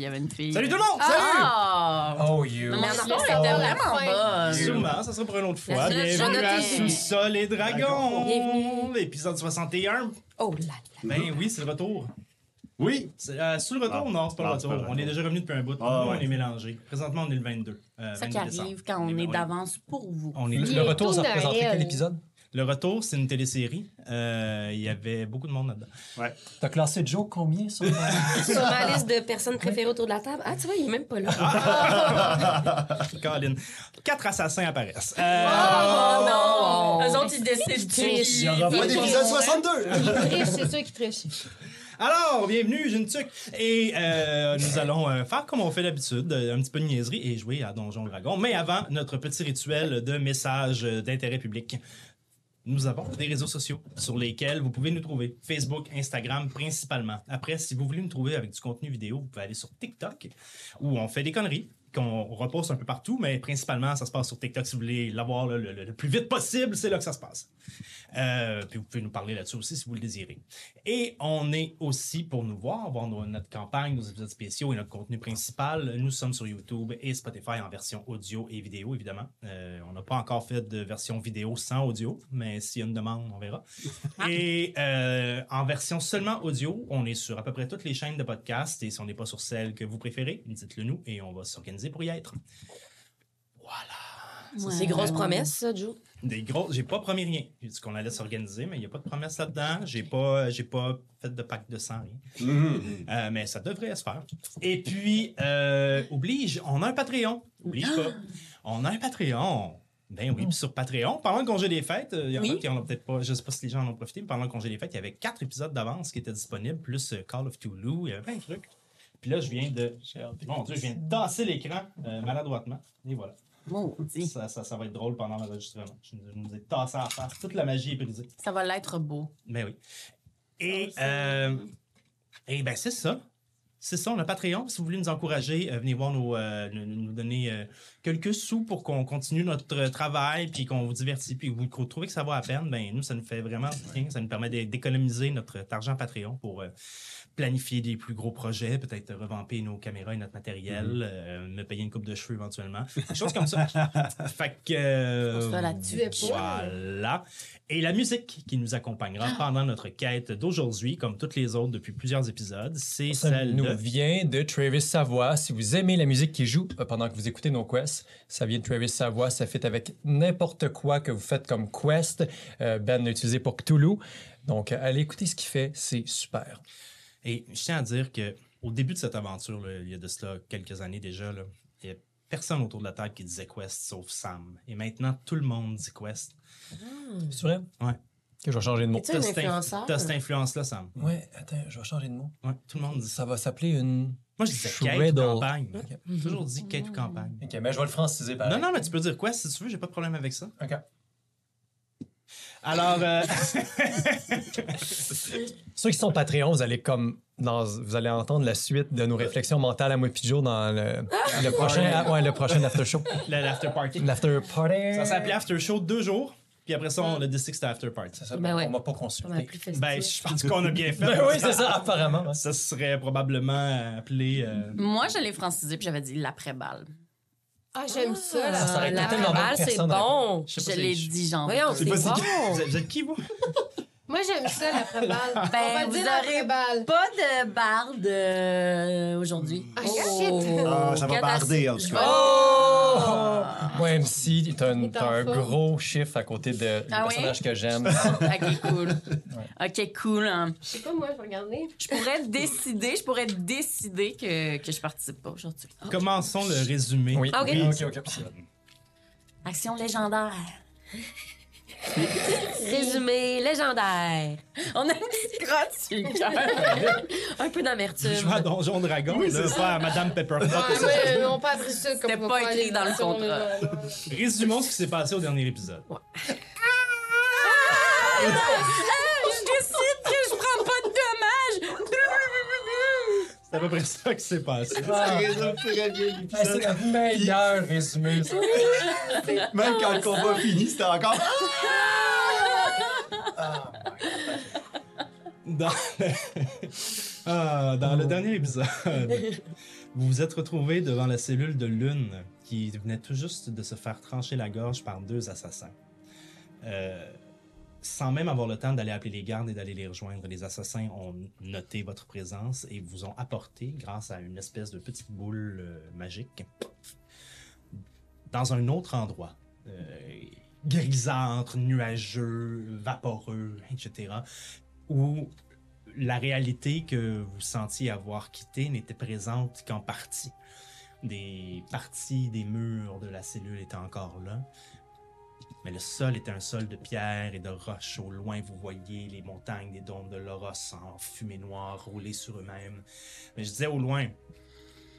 Il y avait une fille. Salut tout le monde! Ah! Oh, you. Mais Non, sinon, non, elle était non, vraiment bonne. Sûrement, ça sera pour une autre fois. Bienvenue à. Sous-sol et Dragons! Bienvenue. Épisode 61. Oh là là. Ben oui, c'est le retour. Oui. C'est, euh, sous le retour? Ah. non, c'est pas le Non, c'est retour. pas On est déjà revenu depuis un bout. Ah, Nous, on ouais. est mélangés. Présentement, on est le 22. euh, Ça qui 22 décembre. arrive quand on est d'avance pour vous. On est Le, retour, ça Noël. quel épisode? Le retour, c'est une télésérie. Euh, Il y avait beaucoup de monde là-dedans. Ouais. T'as classé Joe combien sur Sur ma liste de personnes préférées autour de la table. Ah, tu vois, il est même pas là. Colin. Quatre assassins apparaissent. Euh, Oh non! Eux Eux autres, ils décident trichent. Il n'y aura pas d'épisode il- 62. Il triche, c'est sûr qu'il triche. Alors, bienvenue, j'ai une tuque. Et euh, nous allons euh, faire comme on fait d'habitude, euh, un petit peu de niaiserie et jouer à Donjon Dragon. Mais avant, notre petit rituel de message d'intérêt public. Nous avons des réseaux sociaux sur lesquels vous pouvez nous trouver. Facebook, Instagram principalement. Après, si vous voulez nous trouver avec du contenu vidéo, vous pouvez aller sur TikTok où on fait des conneries qu'on repose un peu partout, mais principalement, ça se passe sur TikTok. Si vous voulez l'avoir le, le- le plus vite possible, c'est là que ça se passe. Euh, puis vous pouvez nous parler là-dessus aussi si vous le désirez. Et on est aussi, pour nous voir, voir notre campagne, nos épisodes spéciaux et notre contenu principal, nous sommes sur YouTube et Spotify en version audio et vidéo, évidemment. Euh, on n'a pas encore fait de version vidéo sans audio, mais s'il y a une demande, on verra. et euh, en version seulement audio, on est sur à peu près toutes les chaînes de podcast. Et si on n'est pas sur celle que vous préférez, dites-le nous et on va s'organiser pour y être. Voilà. C'est grosse promesse, ça, Joe. Des gros, j'ai pas promis rien. J'ai dit qu'on allait s'organiser, mais il n'y a pas de promesse là-dedans. J'ai pas, j'ai pas fait de pacte de sang, rien. Mhm. Euh, mais ça devrait se faire. Et puis, euh, oblige, on a un Patreon. Oblige pas. On a un Patreon. Ben oui, puis sur Patreon, pendant le congé des fêtes, euh, il y en a Oui. qui en ont peut-être pas, je sais pas si les gens en ont profité, mais pendant le congé des fêtes, il y avait quatre épisodes d'avance qui étaient disponibles, plus euh, Call of Toulouse, il y avait plein de trucs. Puis là, je viens de. Mon Dieu, je viens de tasser l'écran euh, maladroitement. Et voilà. Ça, ça, ça va être drôle pendant l'enregistrement. Je, je nous ai tassé à face. Toute la magie est brisée. Ça va l'être beau. Ben oui. Et, euh, et ben c'est ça. C'est ça, on a Patreon. Si vous voulez nous encourager, euh, venez voir euh, nous, nous donner euh, quelques sous pour qu'on continue notre travail, puis qu'on vous divertit, puis vous trouvez que ça vaut à peine, ben nous, ça nous fait vraiment bien. Ça nous permet d'é- d'économiser notre argent Patreon pour euh, planifier des plus gros projets, peut-être revamper nos caméras et notre matériel, euh, me payer une coupe de cheveux éventuellement. Des choses comme ça. fait que... euh, fait pas. voilà. Et la musique qui nous accompagnera pendant notre quête d'aujourd'hui, comme toutes les autres depuis plusieurs épisodes, c'est Ça celle nous de... vient de Travis Savoie. Si vous aimez la musique qui joue euh, pendant que vous écoutez nos quests, ça vient de Travis Savoie. Ça fit avec n'importe quoi que vous faites comme quest. Euh, ben l'a utilisé pour Cthulhu. Donc, allez écouter ce qu'il fait. C'est super. Et je tiens à dire que au début de cette aventure, là, il y a de cela quelques années déjà, là, il n'y a personne autour de la table qui disait Quest sauf Sam. Et maintenant, tout le monde dit Quest. C'est vrai? Ouais. Que je vais changer de mot. T'as cette inf- influenceur? T'as cette influence-là, Sam. Ouais, attends, je vais changer de mot. Ouais, tout le monde dit ça. Va s'appeler une. Moi, je disais quête ou campagne. J'ai toujours dit quête ou campagne. Ok, mais je vais le franciser pareil. Non, non, mais tu peux dire Quest si tu veux, j'ai pas de problème avec ça. Ok. Alors, euh, Ceux qui sont Patreon, vous allez comme dans, vous allez entendre la suite de nos réflexions mentales à moi et Joe dans le, le prochain, ouais, le prochain after show, l'after party. l'after party. Ça s'appelait After Show deux jours, puis après ça, on a décidé que c'était After Party. Ça, Ben ouais. On m'a pas consulté. Ben, je pense qu'on a bien fait. Ben oui, c'est ça, apparemment. ouais. Ça serait probablement appelé. euh, Moi, je l'ai francisé puis j'avais dit l'après-balle. Ah, j'aime ça, là. Ça été la tellement c'est bon. je Je l'ai dit, genre. Voyons, c'est bon. Vous êtes qui, vous? Moi, j'aime ça, l'après-balle. Ben, On va vous dire l'après-balle. Pas de barde euh, aujourd'hui. Ah, shit. Ah, ça va barder, en tout cas. Oh! Moi, MC, t'as un, t'as un gros chiffre à côté de Ah le oui? personnage que j'aime. ok, cool. Ok, cool. hein. Je sais pas, moi, je vais regarder. Je pourrais décider, je pourrais décider que, que je participe pas aujourd'hui. Commençons le résumé. Oui, Ah, ok. ok, ok. ok. Action légendaire. Résumé légendaire. On a une petite crotte sur le cœur. Un peu Je d'amertume. joue à Donjon Dragon, là, pas à Madame Pepperpot. Ouais, ouais, non, pas appris ça comme C'était on pas écrit dans le contrat. Résumons ce qui s'est passé au dernier épisode. Je décide que je prends pas de dommages. C'est à peu près ça qui s'est passé. Ah, c'est le meilleur résumé. Même quand le combat finit, c'était encore. Dans le, Ah, dans le dernier épisode, vous vous êtes retrouvé devant la cellule de Lune qui venait tout juste de se faire trancher la gorge par deux assassins. Euh, sans même avoir le temps d'aller appeler les gardes et d'aller les rejoindre, les assassins ont noté votre présence et vous ont apporté, grâce à une espèce de petite boule euh, magique, dans un autre endroit. euh, grisâtre, nuageux, vaporeux, etc. Où la réalité que vous sentiez avoir quittée n'était présente qu'en partie. Des parties des murs de la cellule étaient encore là. Mais le sol était un sol de pierre et de roches. Au loin, vous voyez les montagnes des dômes de l'Oros en fumée noire rouler sur eux-mêmes. Mais je disais au loin.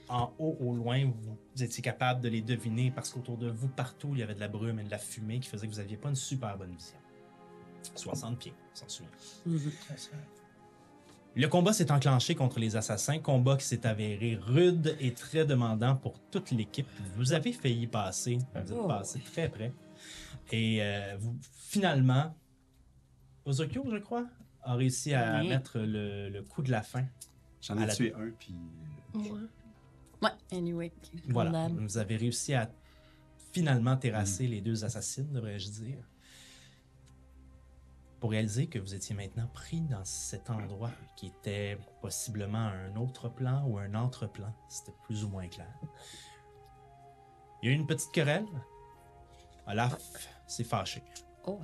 En haut, au loin, vous étiez capable de les deviner parce qu'autour de vous, partout, il y avait de la brume et de la fumée qui faisait que vous n'aviez pas une super bonne vision. 60 pieds, on s'en souvient. Le combat s'est enclenché contre les assassins, combat qui s'est avéré rude et très demandant pour toute l'équipe. Vous avez failli passer, vous êtes passé très près. Et euh, vous, finalement, Ozokyo, je crois, a réussi à Oui. mettre le, le coup de la fin. J'en ai la- tué un, puis. Moi. Ouais, anyway. Voilà, Condamne. vous avez réussi à finalement terrasser les deux assassines, devrais-je dire. Pour réaliser que vous étiez maintenant pris dans cet endroit qui était possiblement un autre plan ou un entre-plan. C'était plus ou moins clair. Il y a eu une petite querelle. Olaf s'est fâché. Oh,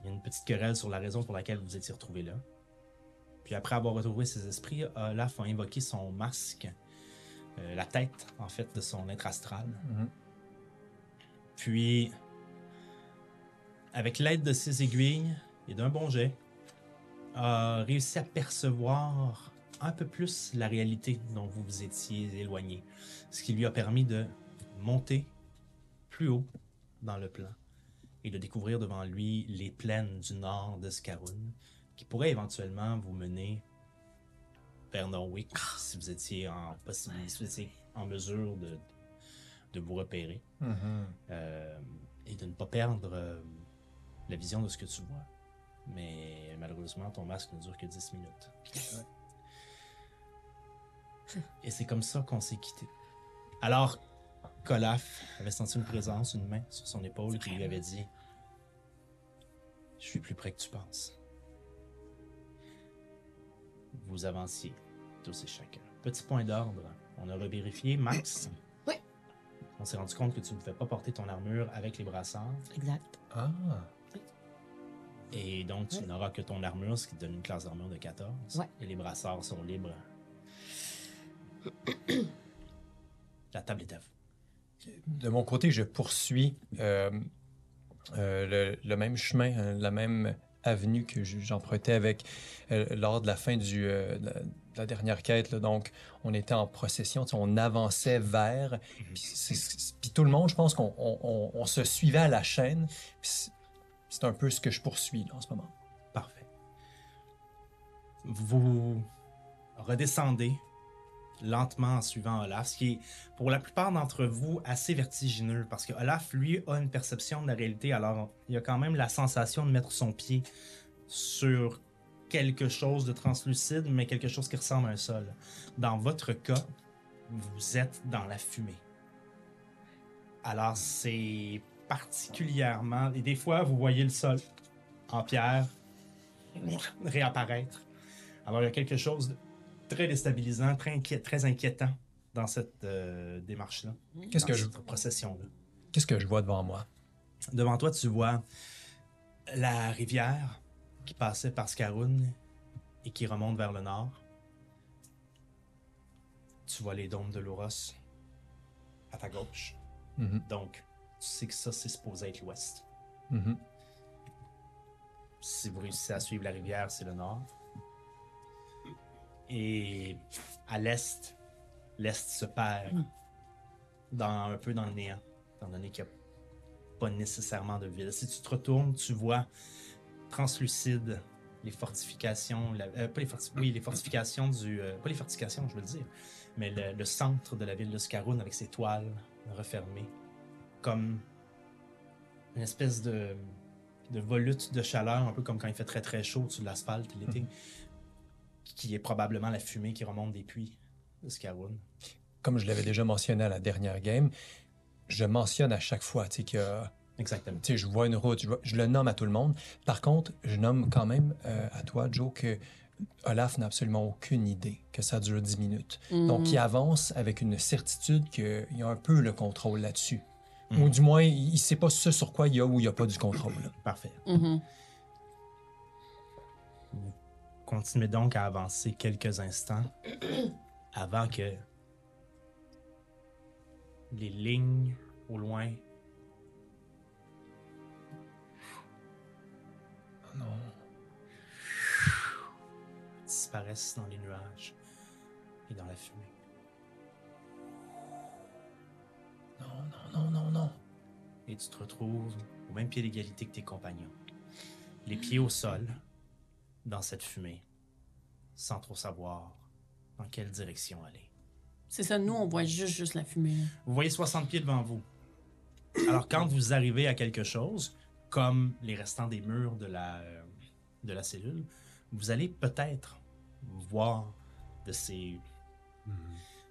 Il y a une petite querelle sur la raison pour laquelle vous étiez retrouvé là. Puis après avoir retrouvé ses esprits, Olaf a invoqué son masque, euh, la tête en fait de son être astral. Mhm. Puis, avec l'aide de ses aiguilles et d'un bon jet, a réussi à percevoir un peu plus la réalité dont vous vous étiez éloigné. Ce qui lui a permis de monter plus haut dans le plan et de découvrir devant lui les plaines du nord de Scarun, qui pourraient éventuellement vous mener vers Norwick si vous étiez en, possibilité, si vous étiez en mesure de, de vous repérer Mhm. euh, et de ne pas perdre euh, la vision de ce que tu vois. Mais malheureusement, ton masque ne dure que 10 minutes. Et c'est comme ça qu'on s'est quitté. Alors, Colaf avait senti une présence, une main sur son épaule qui lui avait dit Je suis plus près que tu penses. Vous avanciez, tous et chacun. Petit point d'ordre. On a revérifié. Max, Oui. on s'est rendu compte que tu ne pouvais pas porter ton armure avec les brassards. exact. Ah. Et donc, tu n'auras que ton armure, ce qui te donne une classe d'armure de 14. Ouais. Et les brassards sont libres. La table est à vous. De mon côté, je poursuis euh, euh, le, le même chemin, euh, la même avenue que je- j'empruntais avec euh, lors de la fin du, de la, de la dernière quête. là. Donc, on était en procession, on avançait vers. Puis, c'est- puis tout le monde, je pense qu'on on- on- on se suivait à la chaîne. C'est- c'est un peu ce que je poursuis là, en ce moment. Parfait. Vous redescendez lentement en suivant Olaf, ce qui est pour la plupart d'entre vous assez vertigineux parce que Olaf, lui, a une perception de la réalité, alors il a quand même la sensation de mettre son pied sur quelque chose de translucide, mais quelque chose qui ressemble à un sol. Dans votre cas, vous êtes dans la fumée. Alors c'est particulièrement... Et des fois, vous voyez le sol en pierre réapparaître. Alors, il y a quelque chose de très déstabilisant, très, inquiet- très inquiétant dans cette euh, démarche-là. Qu'est-ce que je, procession-là. qu'est-ce que je vois devant moi? Devant toi, tu vois la rivière qui passait par Scarun et qui remonte vers le nord. Tu vois les dômes de l'Ouros à ta gauche. Mhm. Donc, tu sais que ça, c'est supposé être l'ouest. Mhm. si vous réussissez à suivre la rivière, c'est le nord. Et à l'est, l'est se perd. Dans, un peu dans le néant, étant donné qu'il n'y a pas nécessairement de ville. Si tu te retournes, tu vois translucide les fortifications, euh, pas les forti- oui, les fortifications du, euh, pas les fortifications, je veux dire, mais le, centre de la ville de Scaroun avec ses toiles refermées, comme une espèce de, de volute de chaleur, un peu comme quand il fait très très chaud sur l'asphalte l'été, qui est probablement la fumée qui remonte des puits de Scaroun. Comme je l'avais déjà mentionné à la dernière game, je mentionne à chaque fois tu sais, que Exactement. tu sais, je vois une route, je, vois- je le nomme à tout le monde. Par contre, je nomme quand même euh, à toi, Joe, que Olaf n'a absolument aucune idée que ça dure 10 minutes. Donc, il avance avec une certitude qu'il y a un peu le contrôle là-dessus. Ou du moins, il ne sait pas ce sur quoi il y a ou il n'y a pas du contrôle. Parfait. Mhm. Continuez donc à avancer quelques instants avant que les lignes au loin disparaissent dans les nuages et dans la fumée. Non, non, non, non. Et tu te retrouves au même pied d'égalité que tes compagnons. Les pieds au sol, dans cette fumée, sans trop savoir dans quelle direction aller. C'est ça, nous, on voit juste, juste la fumée. là. Vous voyez 60 pieds devant vous. Alors, quand vous arrivez à quelque chose, comme les restants des murs de la, euh, de la cellule, vous allez peut-être voir de ces.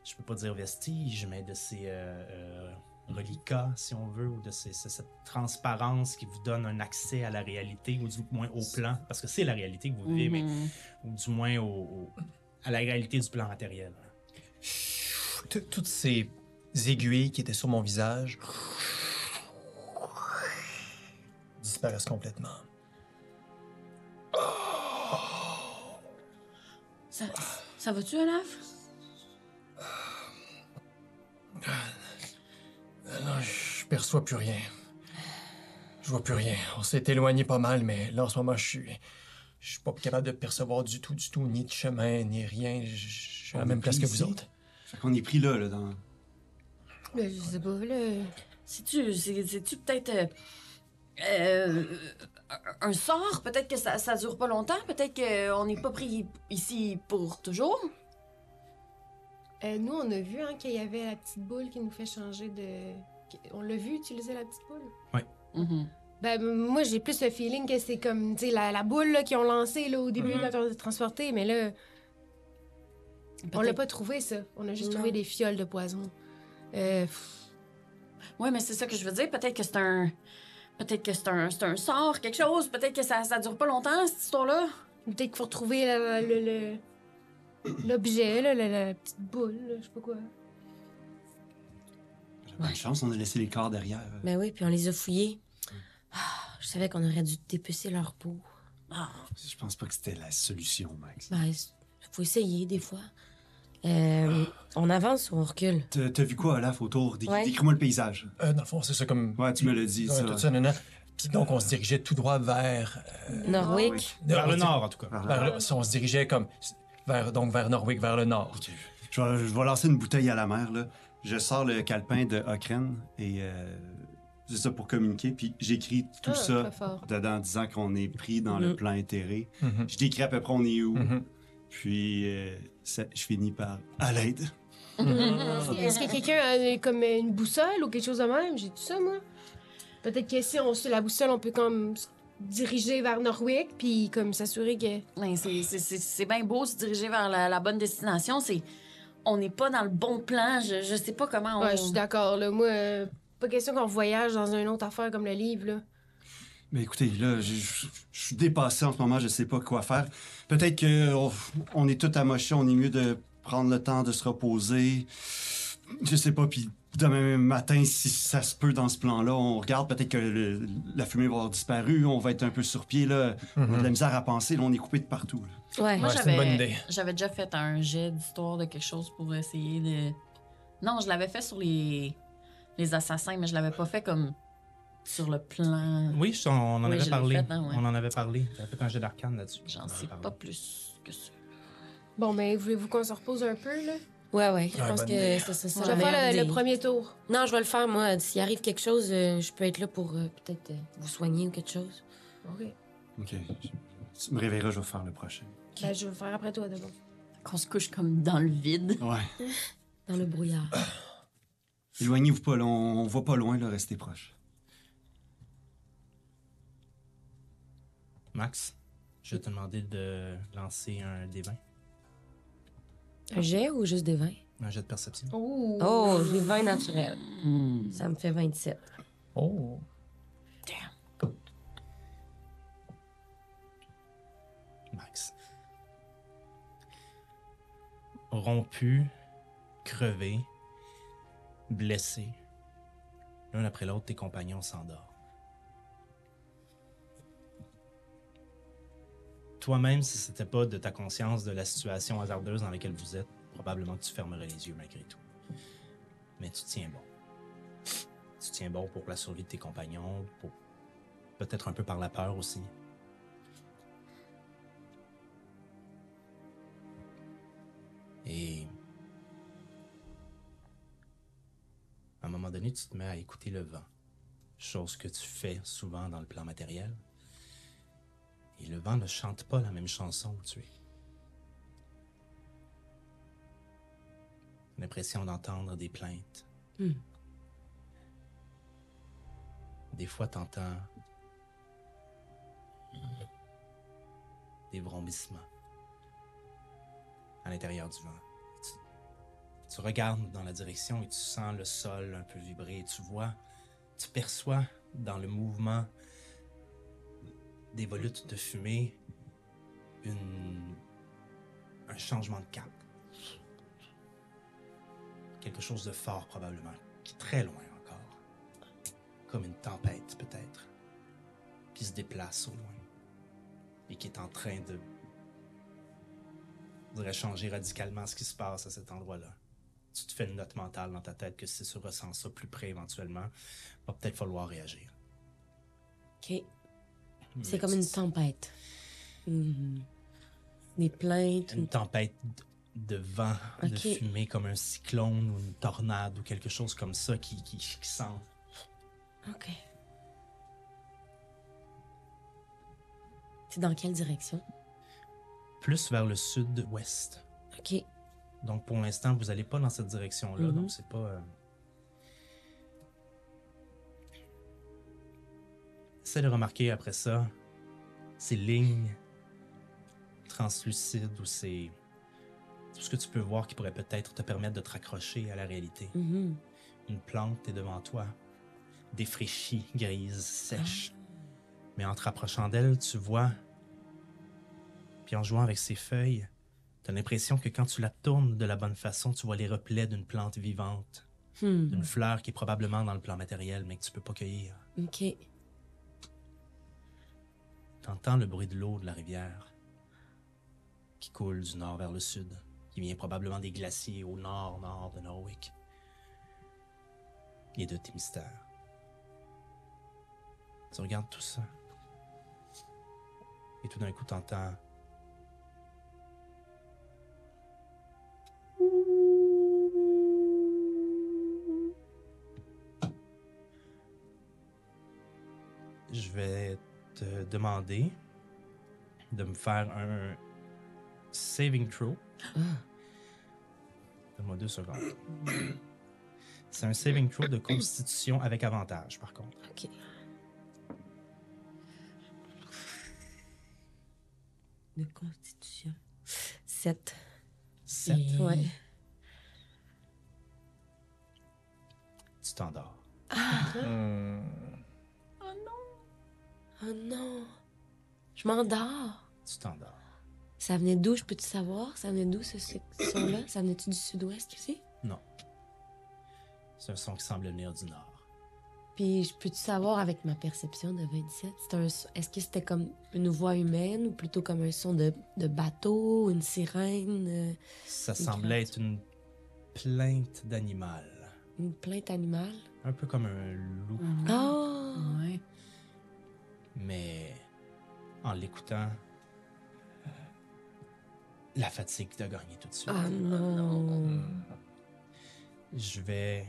Je peux pas dire vestiges, mais de ces euh, euh, reliquats, si on veut, ou de ces- cette transparence qui vous donne un accès à la réalité, ou du moins au plan, parce que c'est la réalité que vous vivez, mais Mhm. ou du moins au, au- à la réalité du plan matériel. Tout- Toutes ces aiguilles qui étaient sur mon visage disparaissent complètement. Ça, ça va-tu, Olaf? Euh, Non, je perçois plus rien. Je vois plus rien. On s'est éloigné pas mal, mais là, en ce moment, je suis. Je suis pas capable de percevoir du tout, du tout, ni de chemin, ni rien. Je suis à la même place que vous autres. Fait qu'on est pris là, là, dans. Ben, je sais pas, là. C'est-tu c'est- c'est-tu peut-être euh, euh, un- un sort? Peut-être que ça, ça dure pas longtemps? Peut-être qu'on n'est pas pris ici pour toujours? Euh, nous, on a vu hein, qu'il y avait la petite boule qui nous fait changer de. On l'a vu utiliser la petite boule? Mhm. Ben, m- moi, j'ai plus le feeling que c'est comme, tu sais, la, la boule là, qu'ils ont lancée là, au début Mhm. quand on s'est transporté, mais là, on l'a pas trouvé, ça. On a juste Non. trouvé des fioles de poison. Euh, Ouais, mais c'est ça que je veux dire. Peut-être que c'est un. Peut-être que c'est un, c'est un sort, quelque chose. Peut-être que ça, ça dure pas longtemps, cette histoire-là. Peut-être qu'il faut retrouver le- l'objet, là, la, la petite boule, là, je sais pas quoi. Bonne chance, on a laissé les corps derrière. Ben oui, puis on les a fouillés. Ah, je savais qu'on aurait dû dépecer leur peau. Ah, Je pense pas que c'était la solution, Max. Ben, faut essayer des fois. Euh, on avance ou on recule? T'as t'as vu quoi, Olaf, autour? Dé- Ouais. Décris-moi le paysage. Euh, dans le fond, c'est ça comme. Ouais, tu me l'as dit, Ouais, ça. tout ça, nanana. Puis donc, on se dirigeait tout droit vers. euh, Norwick? Vers le nord, en tout cas. Vers le- si on se dirigeait comme. Vers, donc vers Norwick, vers le nord. Je vais, je vais lancer une bouteille à la mer, là. Je sors le calepin de Okren et euh, c'est ça pour communiquer. Puis j'écris tout Ah, ça dedans, disant qu'on est pris dans le Mhm. plan éthéré. Mhm. Je décris à peu près on est où. Mhm. Puis euh, ça- je finis par à l'aide. Est-ce que quelqu'un a comme une boussole ou quelque chose de même? J'ai tout ça, moi. Peut-être que si on suit la boussole, on peut comme diriger vers Norwick, puis comme s'assurer que... ben, c'est- c'est c'est- c'est bien beau se diriger vers la, la bonne destination. C'est. On n'est pas dans le bon plan. Je, je sais pas comment on. Ouais, je suis d'accord, là. Moi, euh, pas question qu'on voyage dans une autre affaire comme le livre, là. Mais écoutez, là, je, je- je suis dépassé en ce moment, je sais pas quoi faire. Peut-être que on, on est tout amoché, on est mieux de prendre le temps de se reposer. Je sais pas, puis demain matin, si ça se peut dans ce plan-là, on regarde, peut-être que le- la fumée va avoir disparu, on va être un peu sur pied, là. On a de la misère à penser, là, on est coupé de partout. là. Ouais. Moi, Ouais, c'est une bonne j'avais idée. j'avais déjà fait un jet d'histoire de quelque chose pour essayer de. Non, je l'avais fait sur les, les assassins, mais je l'avais pas fait comme sur le plan. Oui, on en Oui, avait parlé. fait, hein, ouais. On en avait parlé. J'avais fait un jet d'arcane là-dessus. J'en sais pas plus que ça. Bon, mais voulez-vous qu'on se repose un peu, là? Ouais, ouais. Je Ouais, pense que c'est ça. c'est Je vais faire le, premier tour. Non, je vais le faire, moi. S'il arrive quelque chose, euh, je peux être là pour euh, peut-être euh, vous soigner ou quelque chose. OK. Ok. Tu me réveilleras, je vais faire le prochain. Ben, je vais faire après toi, d'abord. Qu'on se couche comme dans le vide. Ouais. Dans le brouillard. Éloignez-vous pas, là, on, on va pas loin, là, restez proches. Max, je vais te demander de lancer un D20. Un jet ou juste des vins? Un jet de perception. Oh! Oh, j'ai 20 naturels. Hmm. Ça me fait 27. Oh. Max. Rompu, crevé, blessé. L'un après l'autre, tes compagnons s'endorment. Toi-même, si c'était pas de ta conscience de la situation hasardeuse dans laquelle vous êtes, probablement que tu fermerais les yeux malgré tout. Mais tu tiens bon. Tu tiens bon pour la survie de tes compagnons, peut-être un peu par la peur aussi. Et à un moment donné, tu te mets à écouter le vent, chose que tu fais souvent dans le plan matériel. Et le vent ne chante pas la même chanson où tu es. L'impression d'entendre des plaintes. Hmm. Des fois, t'entends des vrombissements à l'intérieur du vent. Tu, tu regardes dans la direction et tu sens le sol un peu vibrer. Tu vois, tu perçois dans le mouvement des volutes de fumée un changement de cap. Quelque chose de fort probablement, qui est très loin encore. Comme une tempête peut-être, qui se déplace au loin et qui est en train de voudrait changer radicalement ce qui se passe à cet endroit-là. Tu te fais une note mentale dans ta tête que si tu ressens ça plus près éventuellement, va peut-être falloir réagir. OK. C'est comme une tempête. Mhm. Des plaintes. une tempête de vent, de fumée, comme un cyclone ou une tornade ou quelque chose comme ça qui, qui, qui sent. OK. C'est dans quelle direction? Plus vers le sud-ouest. OK. Donc pour l'instant, vous n'allez pas dans cette direction-là, Mhm. donc c'est pas. euh, Essaie de remarquer après ça ces lignes translucides ou ces. Tout ce que tu peux voir qui pourrait peut-être te permettre de te raccrocher à la réalité. Mhm. Une plante est devant toi, défraîchie, grise, sèche. Mais en te rapprochant d'elle, tu vois. Puis en jouant avec ses feuilles, t'as l'impression que quand tu la tournes de la bonne façon, tu vois les replets d'une plante vivante, Hmm. d'une fleur qui est probablement dans le plan matériel, mais que tu peux pas cueillir. OK. T'entends le bruit de l'eau de la rivière qui coule du nord vers le sud, qui vient probablement des glaciers au nord-nord de Norwick. Et de tes mystères. Tu regardes tout ça. Et tout d'un coup, t'entends. Je vais te demander de me faire un saving throw. Donne-moi deux secondes. C'est un saving throw de constitution avec avantage, par contre. OK. De constitution. 7. 7. Ouais. Tu t'endors. Hmm. Oh non. Je m'endors. Tu t'endors. Ça venait d'où, je peux-tu savoir? Ça venait d'où, ce, ce son-là? Ça venait-tu du sud-ouest aussi? Non. C'est un son qui semble venir du nord. Puis, je peux-tu savoir, avec ma perception de 27, c'est un est-ce que c'était comme une voix humaine ou plutôt comme un son de, de bateau, une sirène, euh, Ça Une semblait plainte. être une plainte d'animal. une plainte animale? Un peu comme un loup. Oh! Ouais. Mais en l'écoutant, euh, la fatigue t'a gagné tout de suite. Oh non! Je vais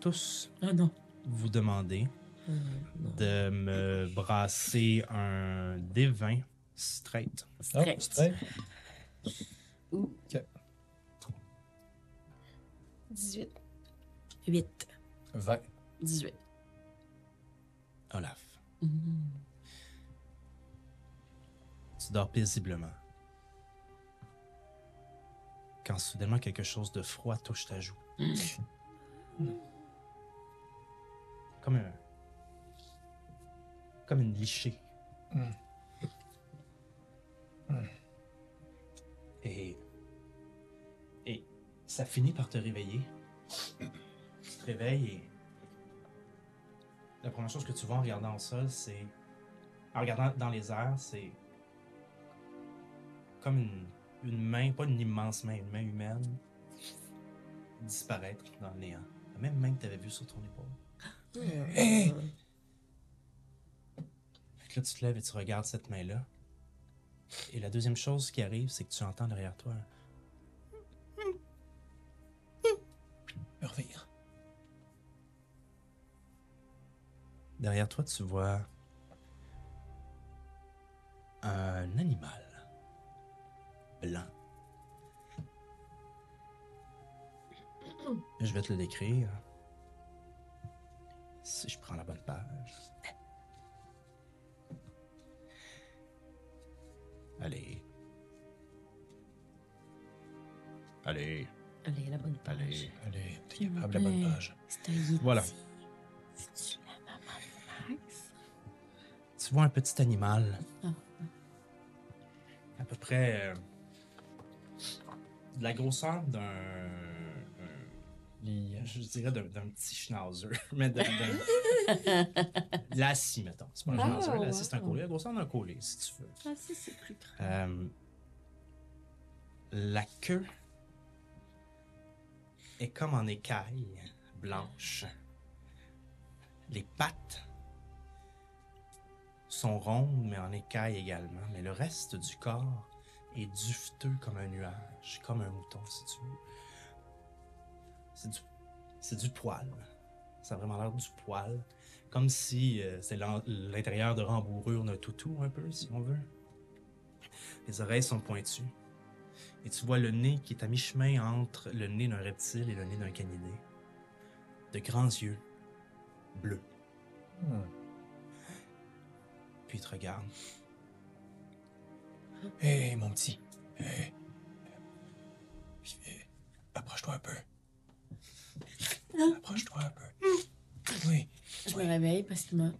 tous Ah non. vous demander Oh non. de me brasser un D20 straight. Oh, Straight. straight. 18. 8. 20. 18. Olaf. Tu dors paisiblement. Quand soudainement quelque chose de froid touche ta joue. Comme un. Comme une lichée. Et. Et ça finit par te réveiller. Tu te réveilles et. La première chose que tu vois en regardant au sol, c'est. En regardant dans les airs, c'est. Comme une, une main, pas une immense main, une main humaine, disparaître dans le néant. La même main que tu avais vue sur ton épaule. Hey! Fait que là, tu te lèves et tu regardes cette main-là. Et la deuxième chose qui arrive, c'est que tu entends derrière toi un- Revenir. Derrière toi, tu vois un animal blanc. Je vais te le décrire. Si je prends la bonne page. Allez. Allez, Allez, la bonne page. allez. Allez, t'es capable, la bonne page. Voilà. Tu vois un petit animal. À peu près euh, de la grosseur d'un. je dirais d'un petit schnauzer. Mais d'un. Lassie, mettons. C'est pas un Ah, schnauzer. Lassie, c'est un collier. La grosseur d'un collier, si tu veux. Ah, si, c'est plus grand. Euh, la queue est comme en écaille blanche. Les pattes sont rondes, mais en écaille également. Mais le reste du corps est dufteux comme un nuage, comme un mouton, si tu veux. C'est du, c'est du poil. Ça a vraiment l'air du poil. Comme si euh, c'est l'intérieur de rembourrure d'un toutou, un peu, si on veut. Les oreilles sont pointues. Et tu vois le nez qui est à mi-chemin entre le nez d'un reptile et le nez d'un canidé. De grands yeux, bleus. Hmm. Puis il te regarde. Hey, mon petit. Hey. Euh, Approche-toi un peu. Approche-toi un peu. Oui. Je me réveille parce qu'il m'a. Non,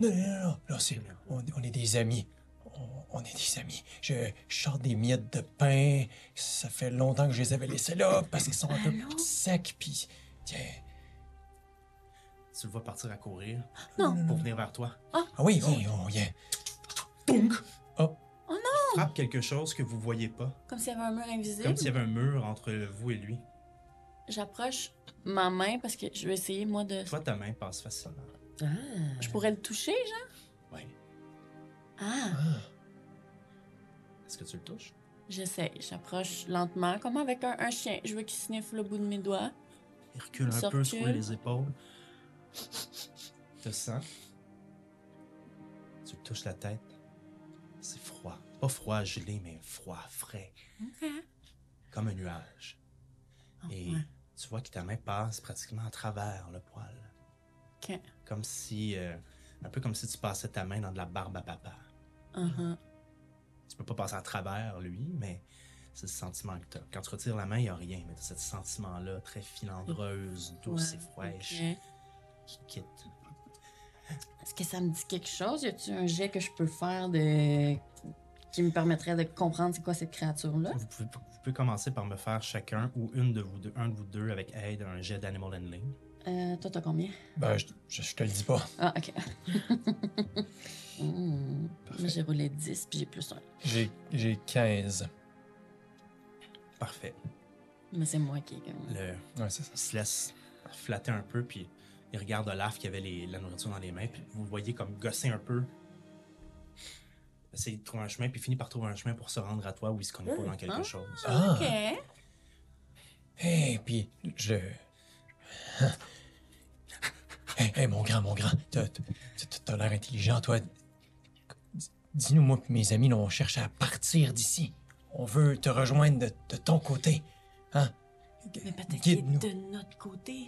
non, non, non. non, c'est- on, on est des amis. On, on est des amis. Je, je sors des miettes de pain. Ça fait longtemps que je les avais laissés là parce qu'ils sont un peu secs. Puis, tiens. Tu le vois partir à courir Non. pour venir vers toi. Ah oui, oui, oh, yeah. Tounk! Oh. Frappe quelque chose que vous voyez pas. Comme s'il y avait un mur invisible. Comme s'il y avait un mur entre vous et lui. J'approche ma main parce que je vais essayer, moi, de. Toi, ta main passe facilement. Ah! Je pourrais le toucher, genre? Oui. Ah! Est-ce que tu le touches? J'essaie. J'approche lentement, comme avec un, un chien. Je veux qu'il sniffe le bout de mes doigts. Il recule un peu, recule. sur les épaules. Te sens. Tu touches la tête. C'est froid. Pas froid gelé, mais froid, frais. Comme un nuage. Et ouais. tu vois que ta main passe pratiquement à travers le poil. Comme si. euh, un peu comme si tu passais ta main dans de la barbe à papa. Uh-huh. Tu peux pas passer à travers lui, mais c'est le sentiment que tu as. Quand tu retires la main, il n'y a rien, mais tu ce sentiment-là, très filandreuse, douce et fraîche. Qui quitte. Est-ce que ça me dit quelque chose? Y a-tu un jet que je peux faire de. qui me permettrait de comprendre c'est quoi cette créature-là? Vous pouvez, vous pouvez commencer par me faire chacun ou une de vous deux, un de vous deux avec aide un jet d'animal handling. Euh, toi, t'as combien? Ben, je, je, je te le dis pas. Ah, ok. Hmm. J'ai roulé 10 puis j'ai plus un. J'ai j'ai 15. Parfait. Mais c'est moi qui. comme- Le, Ouais, ça. il se laisse flatter un peu, puis il regarde Olaf qui avait les- la nourriture dans les mains, puis vous le voyez comme gosser un peu. Essayer de trouver un chemin, puis finit par trouver un chemin pour se rendre à toi où il se connaît pas dans quelque Ah. chose. Ah. OK. Hey, puis je. Hey, hey, mon grand, mon grand, t'as l'air intelligent, toi. Dis-nous, moi et mes amis, là, on cherche à partir d'ici. On veut te rejoindre de, de ton côté. Hein? Mais peut-être de notre côté.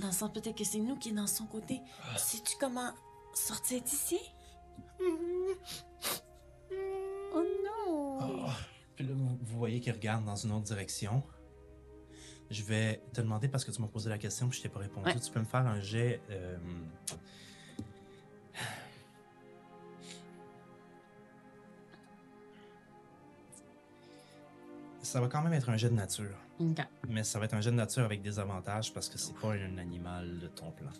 Dans le sens, peut-être que c'est nous qui est dans son côté. Ah. Sais-tu comment sortir d'ici? Oh non! Puis là, vous, vous voyez qu'il regarde dans une autre direction. Je vais te demander, parce que tu m'as posé la question puis je t'ai pas répondu, Ouais. tu peux me faire un jet... euh, Ça va quand même être un jet de nature. OK. Mais ça va être un jet de nature avec des avantages parce que c'est pas un animal de ton plan.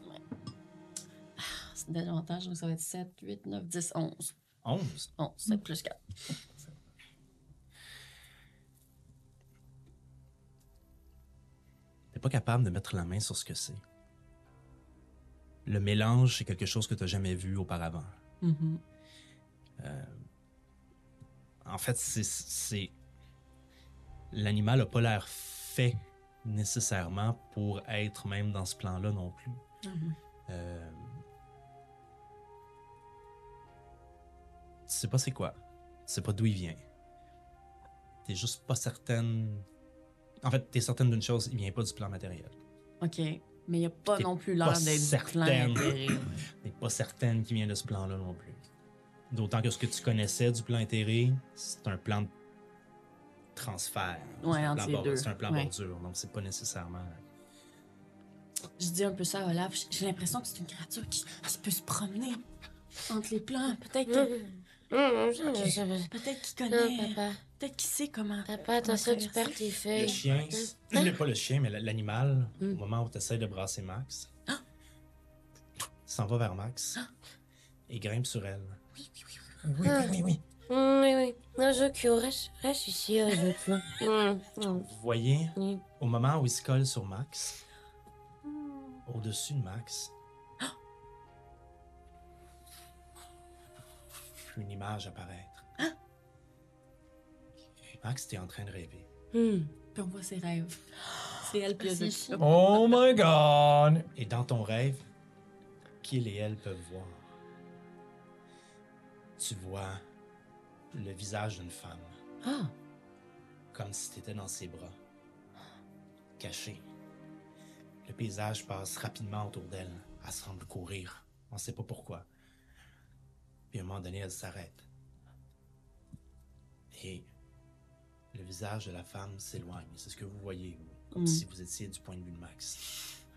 C'est davantage, donc ça va être 7, 8, 9, 10, 11. 11. 11, 7 plus 4. T'es pas capable de mettre la main sur ce que c'est. Le mélange, c'est quelque chose que t'as jamais vu auparavant. Euh, en fait, c'est. L'animal a pas l'air fait nécessairement pour être même dans ce plan-là non plus. Euh, Tu sais pas c'est quoi. Tu sais pas d'où il vient. T'es juste pas certaine. En fait, t'es certaine d'une chose, il vient pas du plan matériel. OK. Mais il n'y a pas non plus l'air d'être plein certaine. d'intérêt. T'es pas certaine qu'il vient de ce plan-là non plus. D'autant que ce que tu connaissais du plan intérêt, c'est un plan de transfert. C'est un entre plan les bord- deux. C'est un plan Ouais. bordure, donc c'est pas nécessairement. Je dis un peu ça à Olaf. J'ai l'impression que c'est une créature qui, qui peut se promener entre les plans. Peut-être que- peut-être qu'il connaît. papa. Peut-être qu'il sait comment. Papa, attention, tu perds tes Le feuilles. chien, c'est- pas le chien, mais la- l'animal, Mm. au moment où tu essaies de brasser Max, Ah! s'en va vers Max et grimpe sur elle. Oui, oui, oui, oui. Oui, oui. Non, Jokyo, reste, reste ici, Vous voyez, au moment où il se colle sur Max, au-dessus de Max, une image apparaître. Max, t'es en train de rêver. Mm. Puis on voit ses rêves. C'est elle, puis il y a C'est chiant. Oh my god! Et dans ton rêve, qu'il et elle peuvent voir. Tu vois le visage d'une femme, Ah, comme si t'étais dans ses bras, caché. Le paysage passe rapidement autour d'elle. Elle semble courir. On sait pas pourquoi. Puis à un moment donné, elle s'arrête. Et le visage de la femme s'éloigne. C'est ce que vous voyez, comme Mm. si vous étiez du point de vue de Max.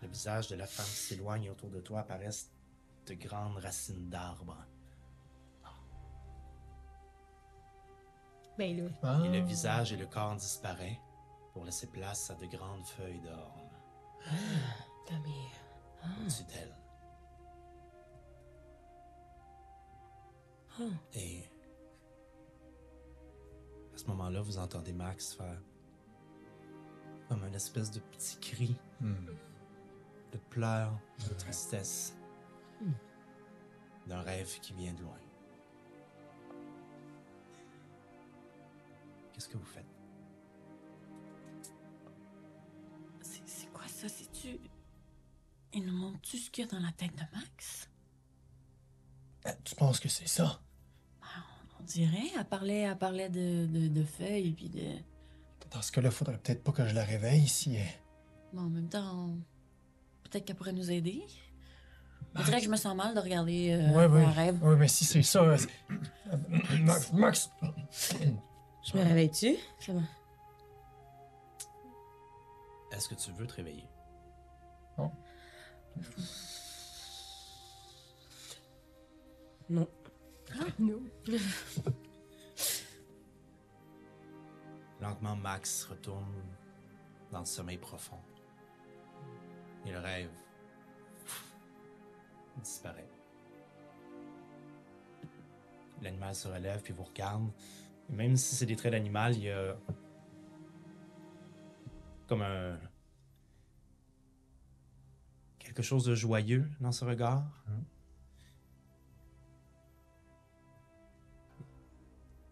Le visage de la femme s'éloigne et autour de toi apparaissent de grandes racines d'arbres. Ben là. Ah. Et le visage et le corps disparaissent pour laisser place à de grandes feuilles d'orme ta mère. au-dessus d'elle. Ah. Et à ce moment-là, vous entendez Max faire comme une espèce de petit cri Hmm. de pleurs, de tristesse, d'un rêve qui vient de loin. Qu'est-ce que vous faites? C'est quoi ça? C'est-tu. Il nous montre-tu ce qu'il y a dans la tête de Max? Ah, Tu penses que c'est ça? On dirait. Elle parlait, elle parlait de, de, de feuilles, puis de. Dans ce cas-là, faudrait peut-être pas que je la réveille si. Bon, en même temps, peut-être qu'elle pourrait nous aider. On dirait que je me sens mal de regarder euh, ouais, ouais. un rêve. Ouais, mais si c'est ça... Max, Max! Je me réveille-tu? Ça va. Est-ce que tu veux te réveiller? Non. Non. Lentement, Max retourne dans le sommeil profond. Et le rêve disparaît. L'animal se relève puis vous regarde. Même si c'est des traits d'animal, il y a comme un quelque chose de joyeux dans ce regard.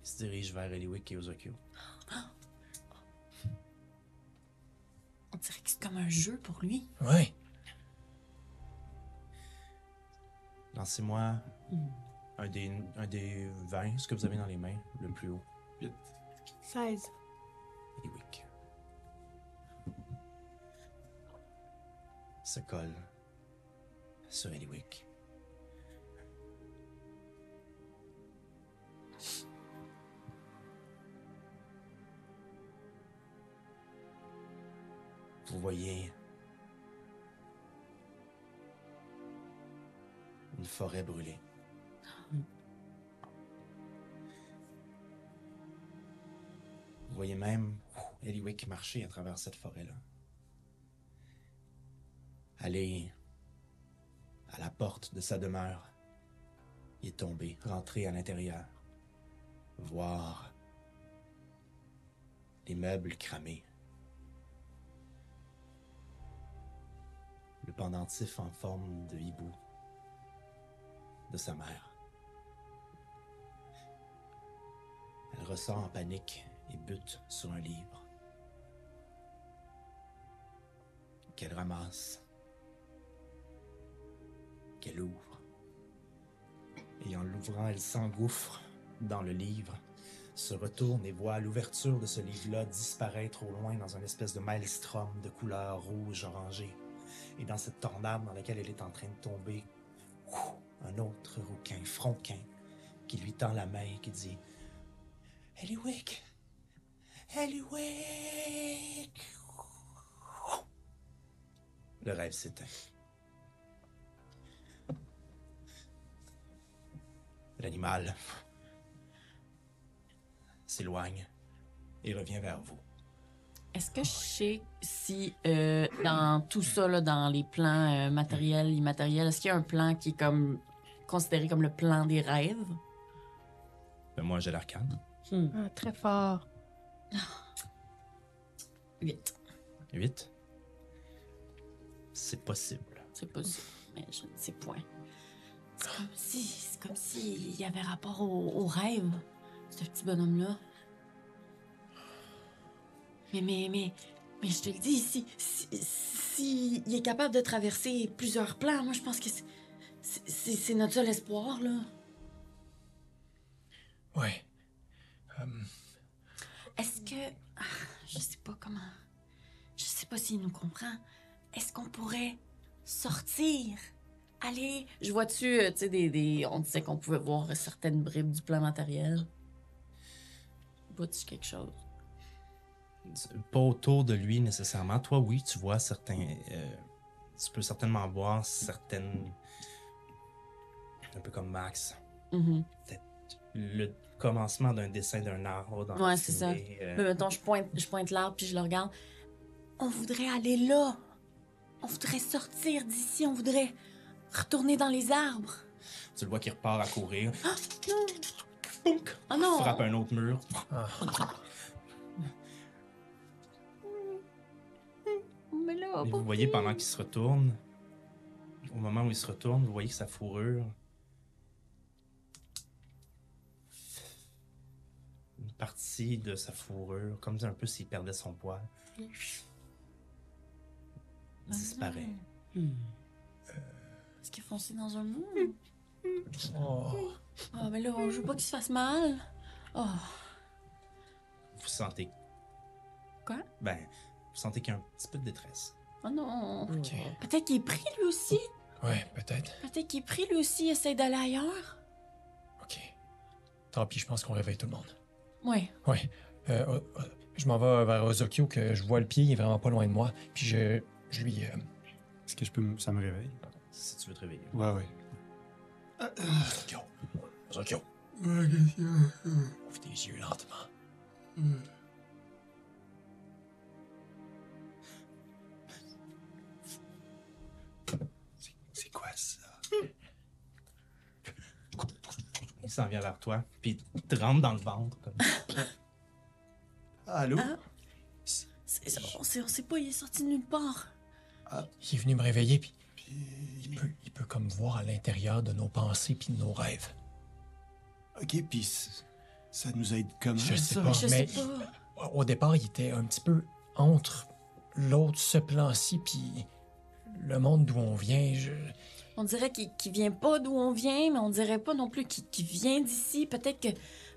Il se dirige vers Eliwick et Ozokyo. On dirait que c'est comme un jeu pour lui. Ouais. Lancez-moi un des, un des 20, ce que vous avez dans les mains, le plus haut. 16. Eliwick. Se colle sur Eliwick. Vous voyez une forêt brûlée. Voyez même Eliwick marcher à travers cette forêt-là. Aller à la porte de sa demeure. Il est tombé, rentré à l'intérieur. Voir les meubles cramés. Le pendentif en forme de hibou de sa mère. Elle ressort en panique et bute sur un livre qu'elle ramasse, qu'elle ouvre. Et en l'ouvrant, elle s'engouffre dans le livre, se retourne et voit l'ouverture de ce livre-là disparaître au loin dans une espèce de maelstrom de couleur rouge orangée. Et dans cette tornade dans laquelle elle est en train de tomber, un autre rouquin, Fronquin, qui lui tend la main et qui dit Eliwick, Eliwick. Le rêve s'éteint. L'animal s'éloigne et revient vers vous. Est-ce que je sais si euh, dans tout ça, là, dans les plans euh, matériels, immatériels, est-ce qu'il y a un plan qui est comme considéré comme le plan des rêves? Ben, moi, j'ai l'arcane. Ah, très fort. 8. 8. C'est possible. C'est possible, mais je ne sais point. C'est comme si, c'est comme s'il y avait rapport au, au rêve, ce petit bonhomme-là. Mais, mais, mais, mais je te le dis, si, si, si il est capable de traverser plusieurs plans, moi je pense que c'est, c'est, c'est- c'est notre seul espoir, là. Ouais. Est-ce que. ah, je sais pas comment. Je sais pas s'il nous comprend. Est-ce qu'on pourrait sortir? Aller? Je vois-tu, euh, tu sais, des, des- On disait qu'on pouvait voir certaines bribes du plan matériel. Vois-tu quelque chose? Pas autour de lui nécessairement. Toi, oui, tu vois certains. euh, tu peux certainement voir certaines. Un peu comme Max. Mhm. Le commencement d'un dessin d'un arbre dans Ouais, c'est ça. euh, Mais mettons, je pointe, je pointe l'arbre puis je le regarde. On voudrait aller là. On voudrait sortir d'ici. On voudrait retourner dans les arbres. Tu le vois qui repart à courir. Non. Pounk! Oh non! Frappe un autre mur. Mais là, pas vous voyez pendant qu'il se retourne, au moment où il se retourne, vous voyez que sa fourrure. Partie de sa fourrure, comme un peu s'il perdait son poil, disparaît. Est-ce qu'il est foncé dans un mur? Oh. Ah, mais là, je veux pas qu'il se fasse mal. Oh, Vous sentez. Quoi? Ben, vous sentez qu'il y a un petit peu de détresse. oh non. Ok. Peut-être qu'il est pris lui aussi. Ouais, peut-être. Peut-être qu'il est pris lui aussi. Essaye d'aller ailleurs. Ok. Tant pis, je pense qu'on réveille tout le monde. Ouais. Ouais. Euh, euh, euh, je m'en vais vers Ozokyo, que je vois le pied, il est vraiment pas loin de moi. Puis je, je lui. euh, Est-ce que je peux. m- Ça me réveille? Si tu veux te réveiller. Ouais, ouais. Ozokyo. Ozokyo. Ouvre tes yeux lentement. S'en vient vers toi, puis il te rentre dans le ventre. Comme... Allô? C'est- on, sait, on sait pas, il est sorti de nulle part. Il est venu me réveiller, puis Il peut, il peut comme voir à l'intérieur de nos pensées puis de nos rêves. Ok, puis ça nous aide comment? Je sais ça? pas, Je mais sais pas. au départ, il était un petit peu entre l'autre, ce plan-ci, puis le monde d'où on vient. Je... On dirait qu'il qu'il vient pas d'où on vient, mais on dirait pas non plus qu'il qu'il vient d'ici. Peut-être que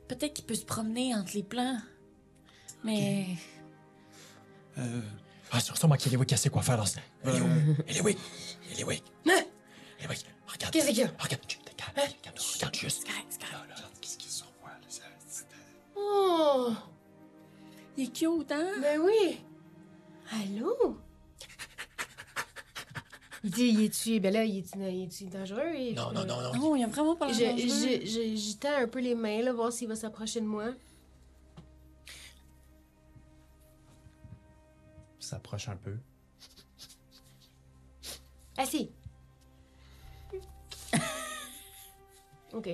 peut-être qu'il peut se promener entre les plans. Mais Euh, Ah, c'est sûrement qu'Eliwick, elle sait quoi faire dans ce... euh, Eliwick! Eliwick! Eliwick, regarde. Qu'est-ce qu'il y a? Regarde, chut, regarde, regarde, regarde juste. Qu'est-ce qu'ils sont là, ça- c'est- Oh! il est cute, hein? Ben oui! Allô? Il dit, il est-tu... Ben là, il est-tu il est-tu dangereux? Il est- Non, non, non, non. Non, il a vraiment pas Je, l'air dangereux. je, je, j'y tends un peu les mains, là, voir s'il va s'approcher de moi. S'approche un peu. Assis. OK.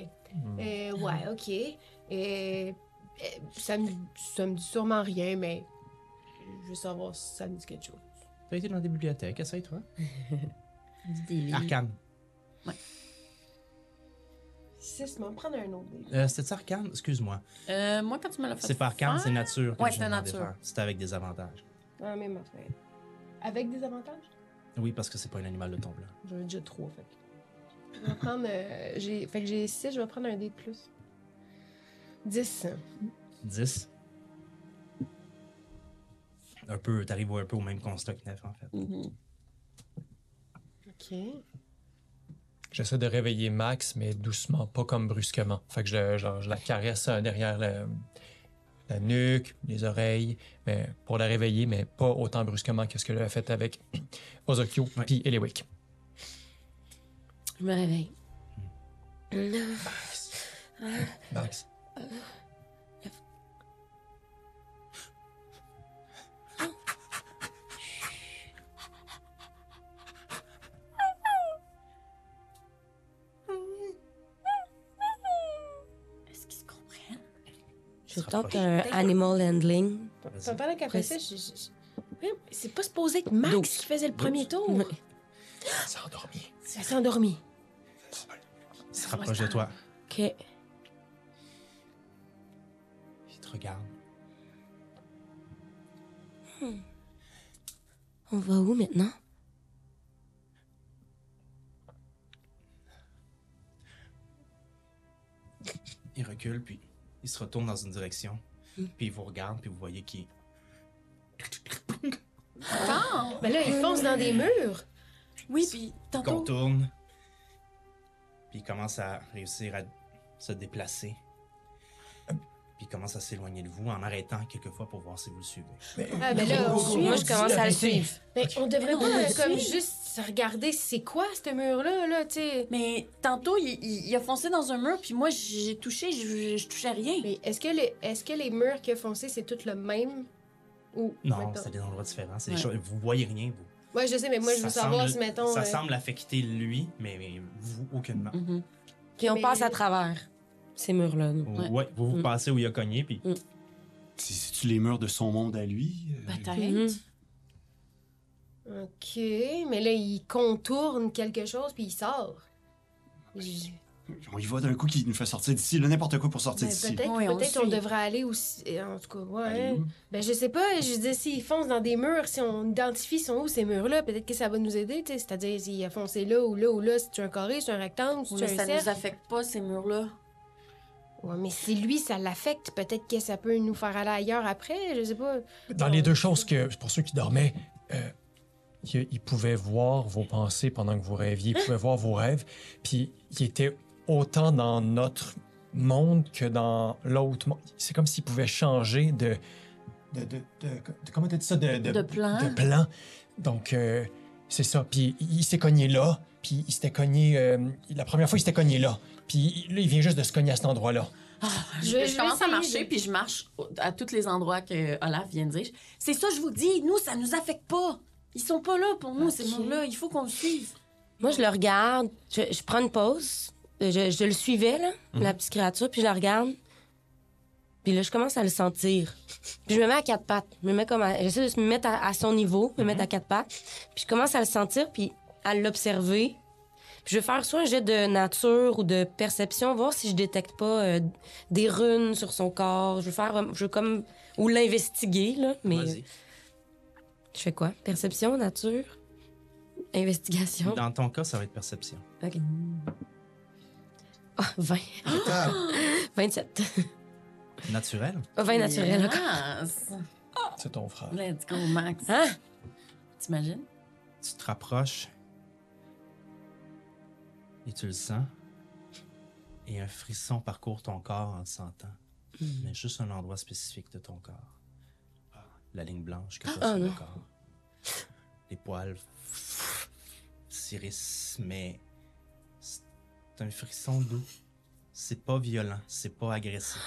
Euh, ouais, OK. Euh, euh, ça, me, ça me dit sûrement rien, mais je veux savoir si ça me dit quelque chose. T'as été dans des bibliothèques, essaye-toi. Des- Arcane. Six, m'en prendre un autre. dé. Euh, C'était-tu arcane? Excuse-moi. Euh, moi, quand tu me l'as fait C'est pas arcane, faire- c'est nature. Ouais, c'est nature. C'était avec des avantages. Ah, même affaire. Avec des avantages? Oui, parce que c'est pas un animal de ton plan. J'en ai déjà trois, fait que- Je vais prendre... euh, j'ai, fait que j'ai six, je vais prendre un dé de plus. Dix. 10. Un peu, t'arrives un peu au même constat que Nef, en fait. Mhm. OK. J'essaie de réveiller Max, mais doucement, pas comme brusquement. Fait que je, genre, je la caresse euh, derrière le- la nuque, les oreilles, mais pour la réveiller, mais pas autant brusquement que ce qu'elle a fait avec Ozokyo Ouais. puis Eliwick. Je me réveille. Max. Est-ce Je tente un animal handling. Pendant qu'elle fait ça, je- c'est pas supposé être Max qui faisait le premier tour. Elle s'est endormie. Elle s'est endormie. Il se rapproche de toi. OK. Il te regarde. On va où maintenant? Il recule, puis il se retourne dans une direction. Puis il vous regarde, puis vous voyez qu'il. Ben là, il fonce dans des murs. Oui, puis Il tantôt... contourne. Puis il commence à réussir à se déplacer. Puis il commence à s'éloigner de vous en arrêtant quelquefois pour voir si vous le suivez. Ah, ben là, on suit. Moi, je commence à le suivre. Ben, on devrait Non, pas euh, comme juste regarder c'est quoi ce mur-là, là, tu sais? Mais tantôt, il, il- il a foncé dans un mur, puis moi, j'ai touché, je, je touchais à rien. Mais est-ce que, les, est-ce que les murs qui ont foncé, c'est tout le même? Ou, Non, c'est des endroits différents. C'est des Ouais. choses. Vous voyez rien, vous. Ouais, je sais, mais moi, je veux Ça savoir semble- si, mettons... Ça euh, semble affecter lui, mais, mais vous, aucunement. Mhm. Puis on Mais- passe à travers ces murs-là. nous. Ouais. Ouais. vous vous Mm. passez où il a cogné, puis C'est- C'est-tu les murs de son monde à lui? Euh, Peut-être. Mhm. OK, mais là, il contourne quelque chose, puis il sort. Je- On y va d'un coup qui nous fait sortir d'ici, là, n'importe quoi pour sortir Ben, d'ici. peut-être Oui, on peut-être on, devrait aller aussi... En tout cas, ouais. Ben, je sais pas, je dis, s'il fonce dans des murs, si on identifie sont où ces murs-là, peut-être que ça va nous aider, tu sais. C'est-à-dire, s'il a foncé là ou là ou là, si tu un carré, si tu un rectangle, si Oui, tu mais un ça cercle. nous affecte pas, ces murs-là. Ouais, mais si lui, ça l'affecte, peut-être que ça peut nous faire aller ailleurs après, je sais pas. Dans les deux choses que, pour ceux qui dormaient, euh, il, il pouvait voir vos pensées pendant que vous rêviez, il pouvait voir vos rêves, puis il était autant dans notre monde que dans l'autre monde. C'est comme s'il pouvait changer de... de, de, de- de- comment t'as dit ça? De, De plan. De plan. Donc, euh, c'est ça. Puis il, il s'est cogné là, puis il s'était cogné... euh, la première fois, il s'était cogné là. Puis là, il vient juste de se cogner à cet endroit-là. Je, Je commence à marcher, de- puis je marche à tous les endroits que Olaf vient de dire. C'est ça, je vous dis, nous, ça nous affecte pas. Ils sont pas là pour nous, ces murs-là. Il faut qu'on le suive. Moi, je le regarde. Je, je prends une pause. Je, je le suivais, là, la petite créature, puis je la regarde. Puis là, je commence à le sentir. Puis je me mets à quatre pattes. Je me mets comme à- J'essaie de me mettre à, à son niveau, me mettre à quatre pattes. Puis je commence à le sentir, puis à l'observer. Puis je vais faire soit un jet de nature ou de perception, voir si je détecte pas euh, des runes sur son corps. Je vais faire, je veux comme ou l'investiguer là, mais Vas-y. je fais quoi? Perception, nature, investigation. Dans ton cas, ça va être perception. Ok. Ah, 20. 27. Naturel. Ah, 20 naturel. ok. Yes. C'est ton frère. Let's go, Max. Hein? T'imagines? Tu te rapproches et tu le sens. Et un frisson parcourt ton corps en le sentant. Mais juste un endroit spécifique de ton corps. La ligne blanche que tu Ah, sur le corps. Les poils s'irissent, mais c'est un frisson doux. C'est pas violent, c'est pas agressif.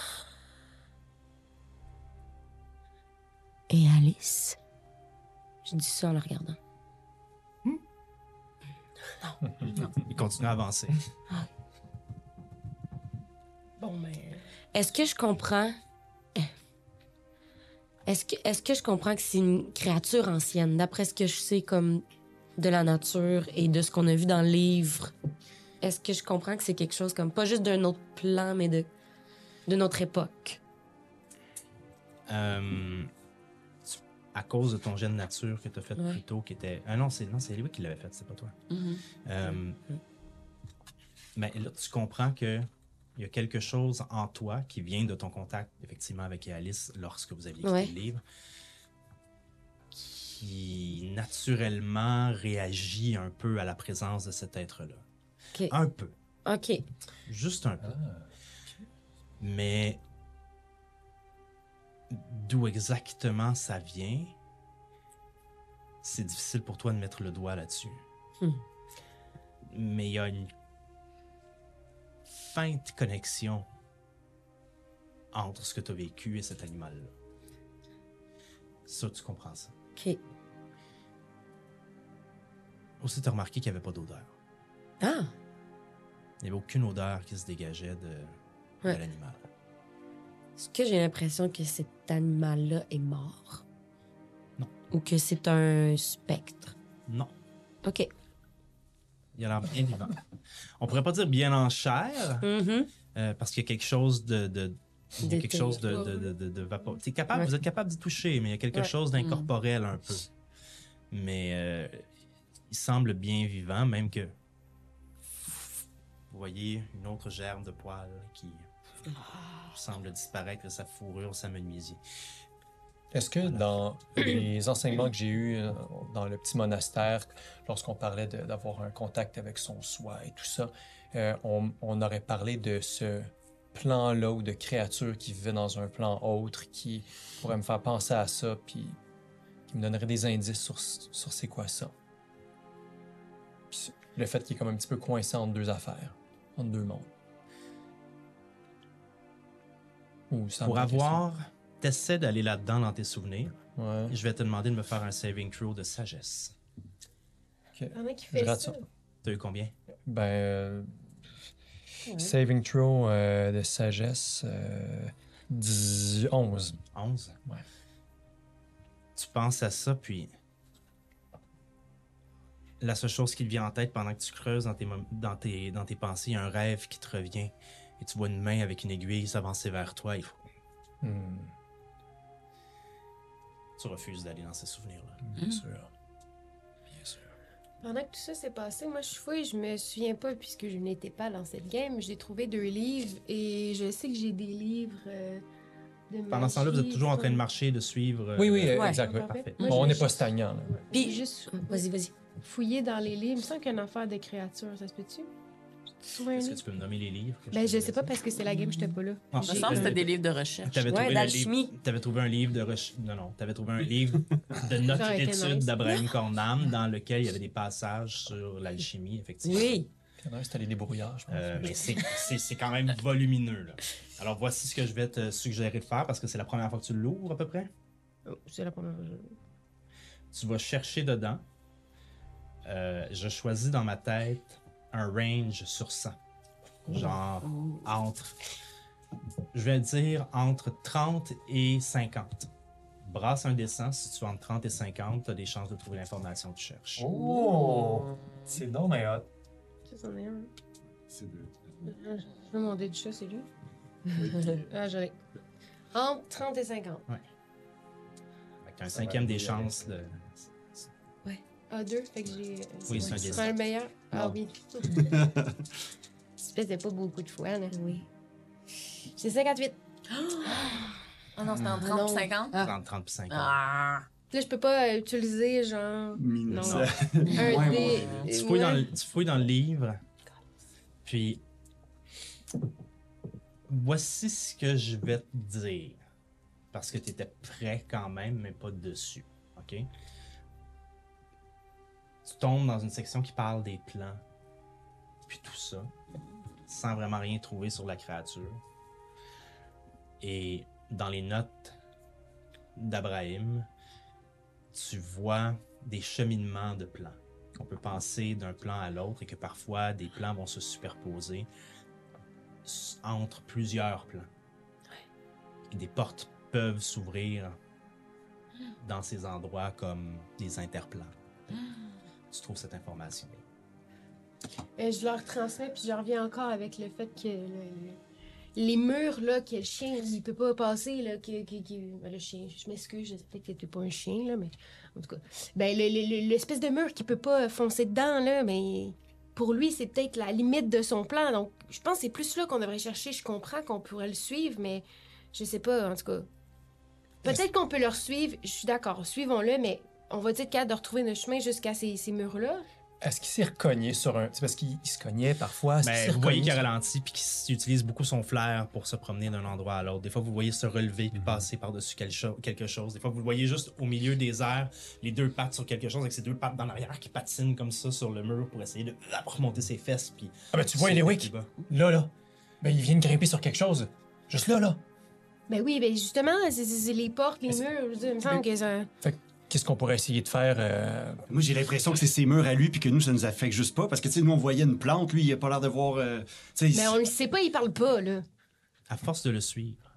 Et Alice Je dis ça en le regardant. Il continue à avancer. Bon, ben. Est-ce que je comprends Est-ce que est-ce que je comprends que c'est une créature ancienne? D'après ce que je sais comme de la nature et de ce qu'on a vu dans le livre Est-ce que je comprends que c'est quelque chose comme pas juste d'un autre plan mais de de notre époque? Euh, à cause de ton de nature que tu as fait Ouais. plus tôt, qui était. Ah non, c'est non, c'est lui qui l'avait fait, c'est pas toi. Mhm. Euh, Mais là, tu comprends que il y a quelque chose en toi qui vient de ton contact, effectivement, avec Alice lorsque vous aviez écrit Ouais. le livre, qui naturellement réagit un peu à la présence de cet être-là. Un peu. OK. Juste un peu. Mais d'où exactement ça vient, c'est difficile pour toi de mettre le doigt là-dessus. Hmm. Mais il y a une feinte connexion entre ce que tu as vécu et cet animal-là. Ça, tu comprends ça. OK. Aussi, tu as remarqué qu'il n'y avait pas d'odeur. Ah, Il n'y avait aucune odeur qui se dégageait de, l'animal. Est-ce que j'ai l'impression que cet animal-là est mort? Non. Ou que c'est un spectre? Non. OK. Il a l'air bien vivant. On pourrait pas dire bien en chair, Mhm. euh, parce qu'il y a quelque chose de. de il y a quelque chose de, de, de, de, vapor- T'es capable, Ouais. Vous êtes capable d'y toucher, mais il y a quelque Ouais. chose d'incorporel un peu. Mais euh, il semble bien vivant, même que. Vous voyez une autre gerbe de poils qui semble disparaître de sa fourrure, sa menuisier. Est-ce que dans les enseignements que j'ai eus euh, dans le petit monastère, lorsqu'on parlait d'avoir un contact avec son soi et tout ça, euh, on, on aurait parlé de ce plan-là ou de créatures qui vivaient dans un plan autre qui pourrait me faire penser à ça, puis qui me donnerait des indices sur, sur c'est quoi ça. Puis le fait qu'il est comme un petit peu coincé entre deux affaires, entre deux mondes. Pour avoir. T'essaies d'aller là-dedans dans tes souvenirs. Ouais. Je vais te demander de me faire un saving throw de sagesse. ok. Pendant qu'il Je fait rate ça? ça. T'as eu combien? Ben, euh, saving throw euh, de sagesse, euh, 10 11. 11? Ouais. Tu penses à ça, puis la seule chose qui te vient en tête pendant que tu creuses dans tes, dans tes, dans tes pensées, il y a un rêve qui te revient. Et tu vois une main avec une aiguille s'avancer vers toi. Hmm, Tu refuses d'aller dans ces souvenirs-là. bien sûr. Bien sûr. Pendant que tout ça s'est passé, moi je fouille, je me souviens pas puisque je n'étais pas dans cette game. J'ai trouvé deux livres et je sais que j'ai des livres euh, Pendant ce temps-là, vous êtes toujours en train de marcher, de suivre. euh, Oui, oui, Ouais. exact. oui. Parfait. Moi, Bon, on n'est pas stagnant. Puis- juste Vas-y, vas-y. fouillé dans les livres. Il me semble qu'il y a une affaire de créature, ça se peut-tu? Est-ce que tu peux me nommer les livres? Ben, je sais pas parce que c'est la game, j'étais pas là. Ah, Je pense que c'était des livres de recherche. T'avais Ouais, d'alchimie. t'avais trouvé un livre de recherche. Non, non. T'avais trouvé un livre de notes d'études d'Abraham Cornam dans lequel il y avait des passages sur l'alchimie, effectivement. Oui. C'était les débrouillages, je pense. Euh, mais c'est- c'est c'est quand même volumineux. Là. Alors voici ce que je vais te suggérer de faire parce que c'est la première fois que tu l'ouvres à peu près? Oh, C'est la première fois. que je- Tu vas chercher dedans. Euh, je choisis dans ma tête un range sur 100. Genre entre, je vais dire entre 30 et 50. Brasse un dessin, si tu es entre 30 et 50, tu as des chances de trouver l'information que tu cherches. Oh! C'est donc mais hot. Ça, c'en est un. C'est deux. Je vais demander du chat, c'est lui. ah, j'en ai. Entre 30 et 50. Fait que t'as un cinquième des chances de. Ah, deux, fait que j'ai. Oui, c'est un le meilleur? Ah Non. oui. Tu faisais pas beaucoup de fois, là. Oui. J'ai 58. Ah non, c'était en Ah 30 non. 50. Ah. 30, 30 puis 50. Ah. Là, je peux pas euh, utiliser, genre, 1900. un Ouais. Tu fouilles, dans le, tu fouilles dans le livre. Puis. Voici ce que je vais te dire. Parce que tu étais prêt quand même, mais pas dessus. OK? Tu tombes dans une section qui parle des plans. Puis tout ça. Sans vraiment rien trouver sur la créature. Et dans les notes d'Abraham, tu vois des cheminements de plans. On peut penser d'un plan à l'autre et que parfois des plans vont se superposer entre plusieurs plans. Et des portes peuvent s'ouvrir dans ces endroits comme des interplans. Tu trouves cette information. Euh, je leur transmets, puis je reviens encore avec le fait que le- le- les murs, là, que le chien, il peut pas passer, là, que, que- que- ben, le chien, je m'excuse, peut-être que t'es pas un chien, là, mais en tout cas, ben, le- le- le- l'espèce de mur qui peut pas foncer dedans, là, mais pour lui, c'est peut-être la limite de son plan, donc je pense que c'est plus là qu'on devrait chercher, je comprends qu'on pourrait le suivre, mais je sais pas, en tout cas. Peut-être qu'on peut le suivre, je suis d'accord, suivons-le, mais on va être capable de retrouver notre chemin jusqu'à ces, ces murs-là? Est-ce qu'il s'est recogné sur un. C'est parce qu'il il se cognait parfois. Qu'il Mais Ben, vous voyez qu'il ralentit puis qu'il utilise beaucoup son flair pour se promener d'un endroit à l'autre. Des fois, vous le voyez se relever puis passer par-dessus quelque chose. Des fois, vous le voyez juste au milieu des airs, les deux pattes sur quelque chose avec ses deux pattes dans l'arrière qui patinent comme ça sur le mur pour essayer de ah, remonter ses fesses. Puis Ah, ben tu vois, Eliwick, là, là. Ben, il vient de grimper sur quelque chose. Juste là, là. Ben oui, ben justement, c'est- les portes, les murs. dire, Il me semble que ça. Fait qu'est-ce qu'on pourrait essayer de faire? euh, Moi, j'ai l'impression que c'est ses murs à lui, puis que nous, ça nous affecte juste pas. Parce que, tu sais, nous, on voyait une plante, lui, il a pas l'air de voir. euh, Mais on le sait pas, il parle pas, là. À force de le suivre,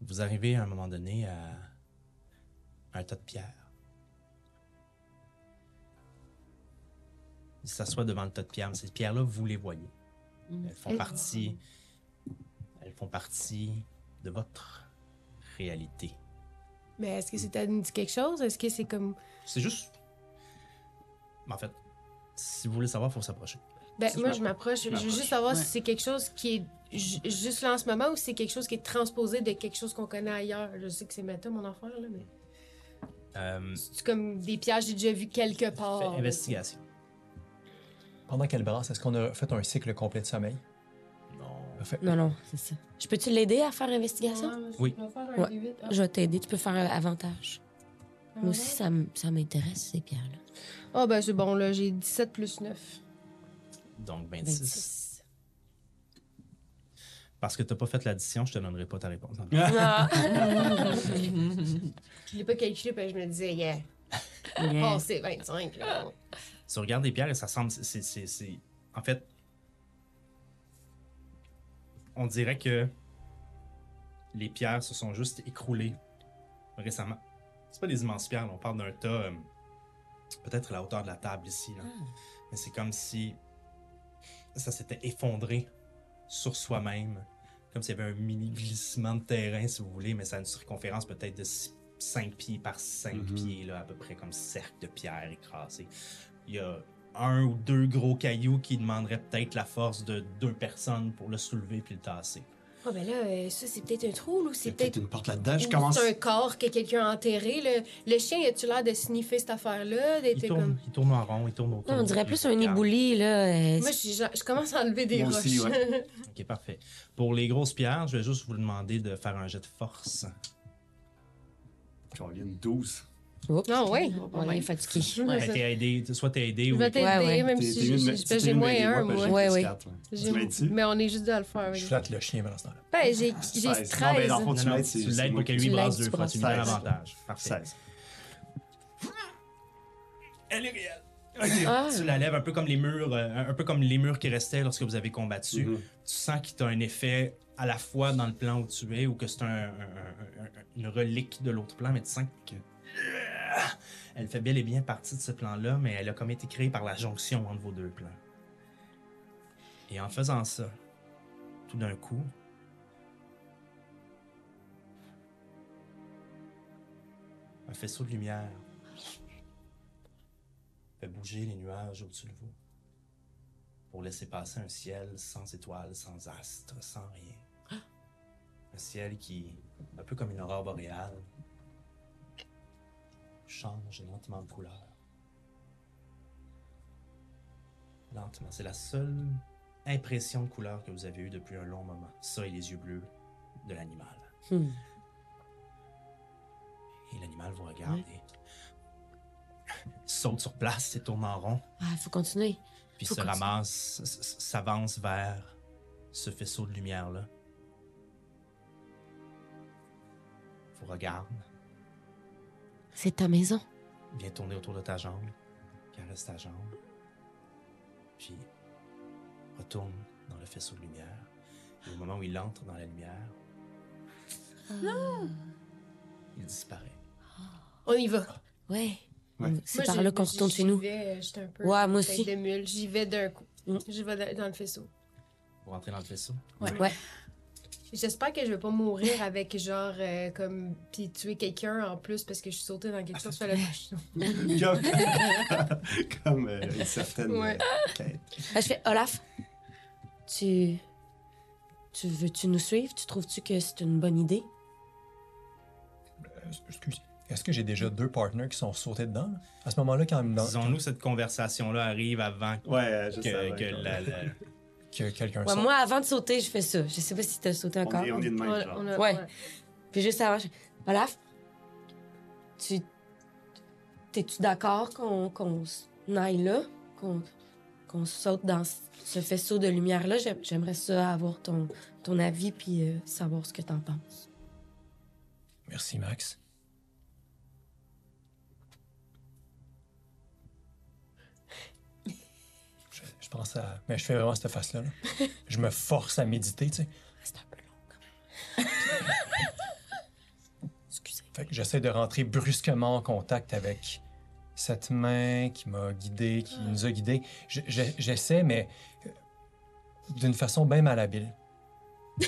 vous arrivez à un moment donné à un tas de pierres. Il s'assoit devant le tas de pierres. mais Ces pierres-là, vous les voyez. Elles font partie. Elles font partie de votre réalité. Mais est-ce que c'est à nous dire quelque chose? Est-ce que c'est comme. C'est juste. En fait, si vous voulez savoir, il faut s'approcher. Ben, Si moi, je m'approche. Je veux juste savoir Ouais. si c'est quelque chose qui est ju- juste là en ce moment ou si c'est quelque chose qui est transposé de quelque chose qu'on connaît ailleurs. Je sais que c'est méta, mon enfant, là, mais. Euh, C'est comme des pièges que j'ai déjà vus quelque part. là, investigation. Pendant qu'elle brasse, est-ce qu'on a fait un cycle complet de sommeil? Non. Parfait. Non, non, c'est ça. Je peux-tu l'aider à faire l'investigation? Ouais, Oui. Ouais. D8. Ah, Je vais t'aider. Tu peux faire avantage. ah, Moi aussi, ouais. ça, m- ça m'intéresse, ces pierres-là. Ah, ben c'est bon, là, j'ai 17 plus 9. Donc 26. 26. Parce que t'as pas fait l'addition, je te donnerai pas ta réponse. Ah. je l'ai pas calculé, puis je me disais, yeah. Yeah. Oh, c'est 25, là. Tu regardes les pierres et ça semble. c'est- c'est- c'est- En fait, on dirait que les pierres se sont juste écroulées récemment. C'est pas des immenses pierres, là, on parle d'un tas, euh, peut-être à la hauteur de la table ici. là. Mais c'est comme si ça s'était effondré sur soi-même, comme s'il y avait un mini glissement de terrain, si vous voulez, mais ça a une circonférence peut-être de 5 pieds par 5 Mhm. pieds, là, à peu près comme cercle de pierre écrasé. Il y a un ou deux gros cailloux qui demanderaient peut-être la force de deux personnes pour le soulever puis le tasser. Ah, ben là, euh, ça, c'est peut-être un trou, ou c'est peut-être peut-être. une porte là-dedans. Je ou commence. C'est un corps que quelqu'un a enterré. Le, le chien, a-tu l'air de sniffer cette affaire-là? Il comme... il tourne en rond, il tourne autour. Non, on dirait plus un regarde. ébouli, là. euh, Moi, je, commence à enlever des Moi roches. aussi, ouais. Ok, parfait. Pour les grosses pierres, je vais juste vous demander de faire un jet de force. J'en viens de 12. Oups. Ah, ouais. Ouais, il est fatigué. Ouais, Ben, t'es aidé, soit t'es aidé Je ou. vais t'aider, Ouais, ouais. même si j'ai- moins un, moi, Ouais, ouais. ouais. Mais on est juste à le faire. Je oui. flatte le chien pendant ce temps-là. Ben, j'ai j'ai 16. 13. Non, ben, dans le fond, tu l'aides pour que lui brasse deux fois, tu lui donnes 16. avantage. Parfait. 16. Elle est réelle. Ok, Ah. Tu la lèves un peu comme les murs, euh, un peu comme les murs qui restaient lorsque vous avez combattu. Mhm. Tu sens qu'il t'a un effet à la fois dans le plan où tu es ou que c'est un- un- un- un- une relique de l'autre plan, mais tu sens que elle fait bel et bien partie de ce plan-là, mais elle a comme été créée par la jonction entre vos deux plans. Et en faisant ça, tout d'un coup, un faisceau de lumière fait bouger les nuages au-dessus de vous pour laisser passer un ciel sans étoiles, sans astres, sans rien. Un ciel qui, un peu comme une aurore boréale, change lentement de couleur. Lentement. C'est la seule impression de couleur que vous avez eue depuis un long moment. Ça et les yeux bleus de l'animal. Hmm. Et l'animal vous regarde et saute sur place et tourne en rond. Ah, il faut continuer. Puis Faut se continuer. ramasse, s'avance vers ce faisceau de lumière-là. Vous regarde, C'est ta maison. vient tourner autour de ta jambe, caresse ta jambe, puis retourne dans le faisceau de lumière. Et au moment où il entre dans la lumière, il disparaît. On y va. Ouais. Ouais. C'est par là qu'on retourne chez nous. vais, J'étais un peu. Ouais, moi aussi. de mule. J'y vais d'un coup. Mm. J'y vais dans- le faisceau. Vous rentrez dans le faisceau? Ouais. J'espère que je vais pas mourir avec genre euh, comme puis tuer quelqu'un en plus parce que je suis sautée dans quelque chose. Fallait pas que je- Comme, comme euh, une certaine Ouais. euh, quête. Ah, je fais Olaf, tu. Tu veux-tu nous suivre? Tu trouves-tu que c'est une bonne idée? Euh, excuse. Est-ce que j'ai déjà deux partners qui sont sautés dedans? À ce moment-là, quand, Disons-nous, cette conversation-là arrive avant Ouais, je que, savais que qu'on- la- la- que quelqu'un Ouais, saute. moi, avant de sauter, je fais ça. Je sais pas si t'as sauté on, encore. est, on est de même, On- genre. on a- Ouais. Puis juste avant, je fais Olaf, tu. T'es-tu d'accord qu'on qu'on s- aille là? Qu'on qu'on saute dans ce faisceau de lumière-là? J'aim- J'aimerais ça avoir ton, ton avis puis euh, savoir ce que t'en penses. Merci, Max. Je, pense à. Mais je fais vraiment cette face-là. là. Je me force à méditer, tu sais. C'est un peu long, quand même. Excusez. Fait que j'essaie de rentrer brusquement en contact avec cette main qui m'a guidé, qui nous a guidés. Je- je- J'essaie, mais euh, d'une façon bien malhabile.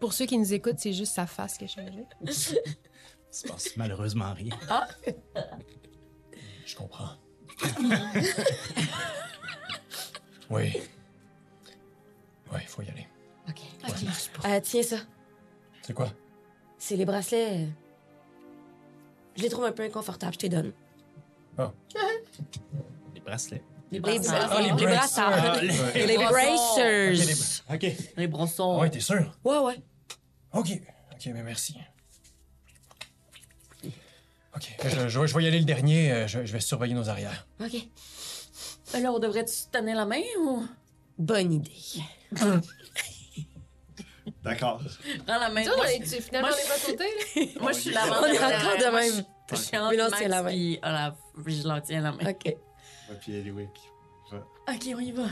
Pour ceux qui nous écoutent, c'est juste sa face que je changeais. Il se passe malheureusement rien. Je comprends. oui. Oui, il faut y aller. OK. Ok. Euh, tiens ça. C'est quoi? C'est les bracelets. euh, Je les trouve un peu inconfortables, je te les donne. Les bracelets. Les Les, brassards. bra- Ah, les les bracelets. brassards. Ah, les- les bracers. OK. Les brossons. Ouais, t'es sûr? Ouais, ouais. OK. OK, mais merci. OK, je, je vais- je vais y aller le dernier. euh, Je, je vais surveiller nos arrières. OK. Là, on devrait-tu se tenir la main ou? Bonne idée. D'accord. Prends la main. Tu vois, Moi, je- tu- finalement, moi, est pas sauté, là? Moi, je suis la On est encore de même. Je suis Mais entre là, Max c'est la main. puis Olaf. Puis je leur tiens la main. OK. Ouais, puis Eliwick. Ok, on y va.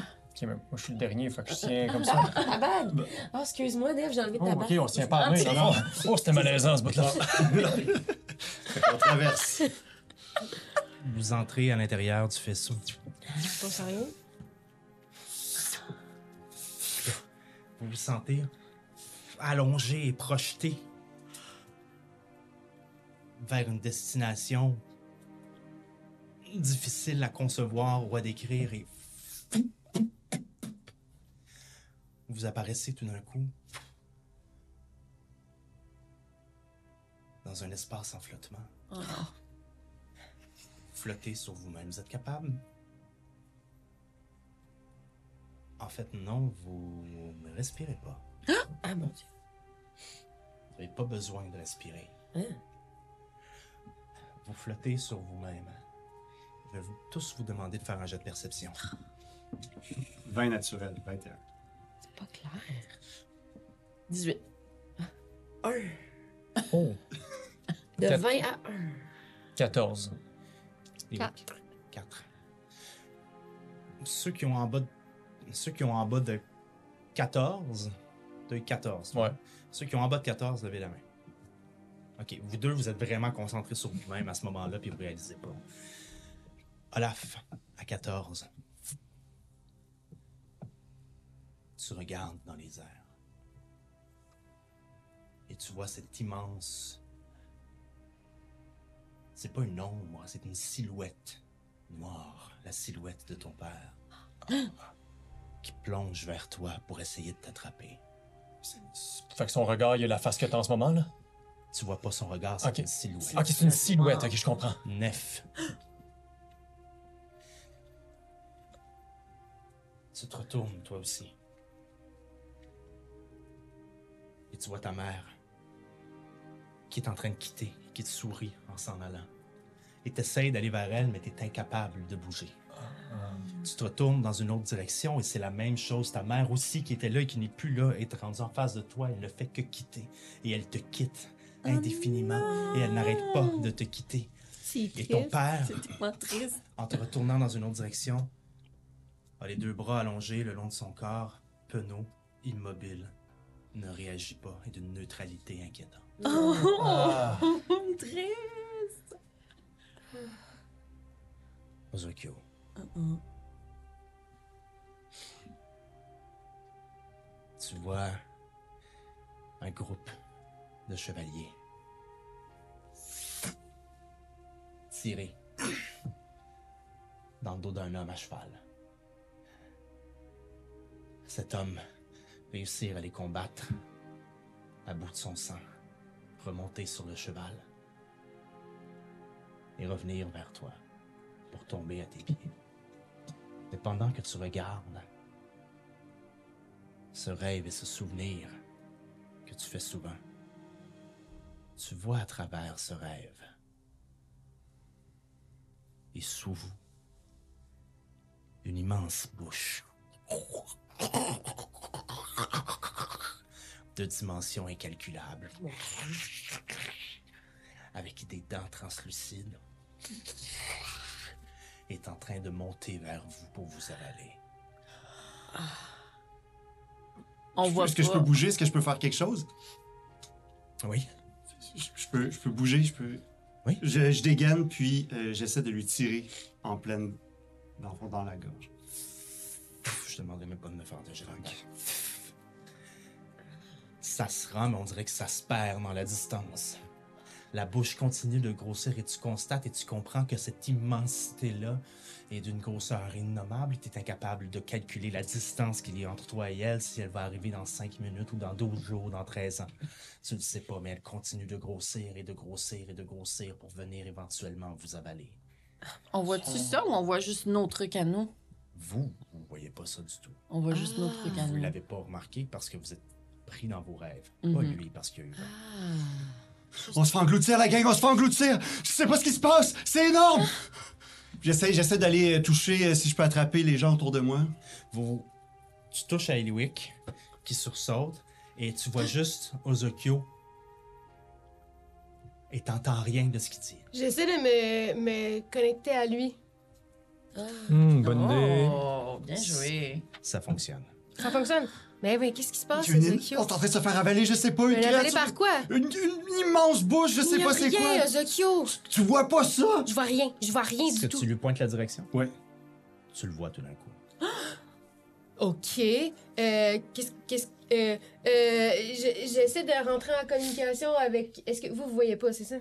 OK, mais moi, je suis le dernier, fait que je tiens comme ça. Ta bague. Oh, excuse-moi, Dave, j'ai enlevé Oh, ta OK, bague. on se tient pas à la main. non, non. Oh, c'était malaisant, ce bout-là. On traverse. Vous entrez à l'intérieur du faisceau. Pas sérieux? Vous vous sentez allongé et projeté vers une destination difficile à concevoir ou à décrire et vous apparaissez tout d'un coup dans un espace en flottement. Oh. Flottez sur vous-même. Vous êtes capable? En fait, non, vous ne respirez pas. Ah, mon Dieu. Vous n'avez pas besoin de respirer. Hein? Vous flottez sur vous-même. Je vais vous, tous vous demander de faire un jet de perception. 20 naturel, 21. Pas clair. 18. Oh, De Quatre. 20 à 1. 14. Et Quatre. Quatre. Ceux qui ont en bas de ceux qui ont en bas de 14. T'as eu 14. toi. Ouais. Ceux qui ont en bas de 14, levez la main. Ok, vous deux, vous êtes vraiment concentrés sur vous-même à ce moment-là, puis vous réalisez pas. Olaf, à 14. Tu regardes dans les airs. Et tu vois cette immense. C'est pas une ombre, c'est une silhouette noire, la silhouette de ton père, qui plonge vers toi pour essayer de t'attraper. Fait que son regard, il a la face que t'as en ce moment, là? Tu vois pas son regard, c'est une silhouette. Ok, c'est une silhouette, ok, je comprends. Nef. Tu te retournes, toi aussi. Tu vois ta mère qui est en train de quitter, qui te sourit en s'en allant. Et t'essayes d'aller vers elle, mais t'es incapable de bouger. Tu te retournes dans une autre direction et c'est la même chose. Ta mère aussi qui était là et qui n'est plus là est rendue en face de toi. Elle ne fait que quitter. Et elle te quitte indéfiniment. et elle n'arrête pas de te quitter. Et ton père, triste. en te retournant dans une autre direction, a les deux bras allongés le long de son corps, penaud, immobile, ne réagit pas et d'une neutralité inquiétante. Ah. triste. Ozokyo, tu vois un groupe de chevaliers tirer dans le dos d'un homme à cheval. Cet homme réussir à les combattre à bout de son sang, remonter sur le cheval et revenir vers toi pour tomber à tes pieds. Mais pendant que tu regardes ce rêve et ce souvenir que tu fais souvent, tu vois à travers ce rêve et sous vous une immense bouche de dimensions incalculables avec des dents translucides est en train de monter vers vous pour vous avaler. On voit Est-ce que je peux bouger? Est-ce que je peux faire quelque chose? Oui. Je, je peux, je peux bouger, je peux. Oui. Je, je dégaine, puis euh, j'essaie de lui tirer en pleine. Dans, la gorge. Je te demanderai même pas de me faire de. Ça se rend, mais on dirait que ça se perd dans la distance. La bouche continue de grossir et tu constates et tu comprends que cette immensité-là est d'une grosseur innommable tu es incapable de calculer la distance qu'il y a entre toi et elle, si elle va arriver dans 5 minutes ou dans 12 jours ou dans 13 ans. Tu ne sais pas, mais elle continue de grossir et de grossir et de grossir pour venir éventuellement vous avaler. On voit-tu ça ou on voit juste nos trucs à nous? Vous, vous voyez pas ça du tout. On voit juste nos trucs à Vous nous. l'avez pas remarqué parce que vous êtes pris dans vos rêves. Pas Mhm. lui parce qu'il y a eu peur. On se fait engloutir, la gang, on se fait engloutir! Je sais pas ce qui se passe! C'est énorme! J'essaie, j'essaie d'aller euh, toucher euh, si je peux attraper les gens autour de moi. Vous, tu touches à Eliwick qui sursaute et tu vois juste Ozokyo et t'entends rien de ce qu'il dit. J'essaie de me, me connecter à lui. Hmm, bonne idée. Oh, bien joué. Ça fonctionne. Ça fonctionne. Mais, mais qu'est-ce qui se passe, une- Ozokyo? On est en train de se faire avaler, je sais pas, une avalé créature- par quoi? Une, une immense bouche, je sais Il y a pas c'est rien, quoi. Ozokyo! Tu vois pas ça? Je vois rien, je vois rien Est-ce que du tout. tu lui pointes la direction? Ouais. Tu le vois tout d'un coup. Ok. Euh, qu'est-ce qu'est-ce euh, euh, je- j'essaie de rentrer en communication avec. Est-ce que vous vous voyez pas, c'est ça?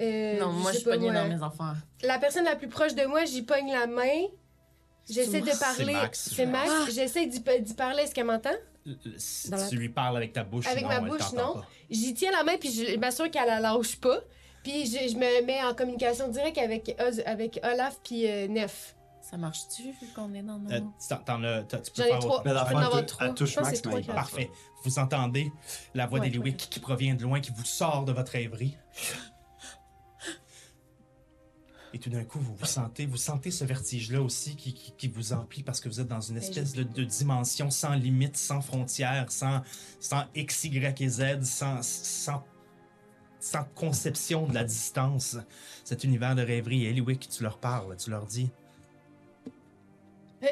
Euh, Non, moi, je suis pognée dans mes affaires. La personne la plus proche de moi, j'y pogne la main. J'essaie de C'est parler. Max. C'est Max. J'essaie d'y d'y parler. Est-ce qu'elle m'entend? Le- le- Si Dans la- tu lui parles avec ta bouche, Avec non, ma bouche, non. pas. J'y tiens la main puis je m'assure qu'elle la lâche pas. Puis je, je me mets en communication directe avec, Olaf puis euh, Nef. Ça marche-tu vu qu'on est dans nos... Euh, t'en- t'en as- t'as- tu peux J'en ai faire trois. Mais elle trois. touche Max, mais Parfait. Vous entendez la voix Ouais, d'Eliwick qui provient de loin, qui vous sort de votre rêverie? Et tout d'un coup, vous vous sentez, vous sentez ce vertige-là aussi qui, qui- qui vous emplit parce que vous êtes dans une espèce de, de dimension sans limite, sans frontières, sans, sans X, Y et Z, sans, sans, sans conception de la distance. Cet univers de rêverie. Et Eliwick, tu leur parles, tu leur dis Euh,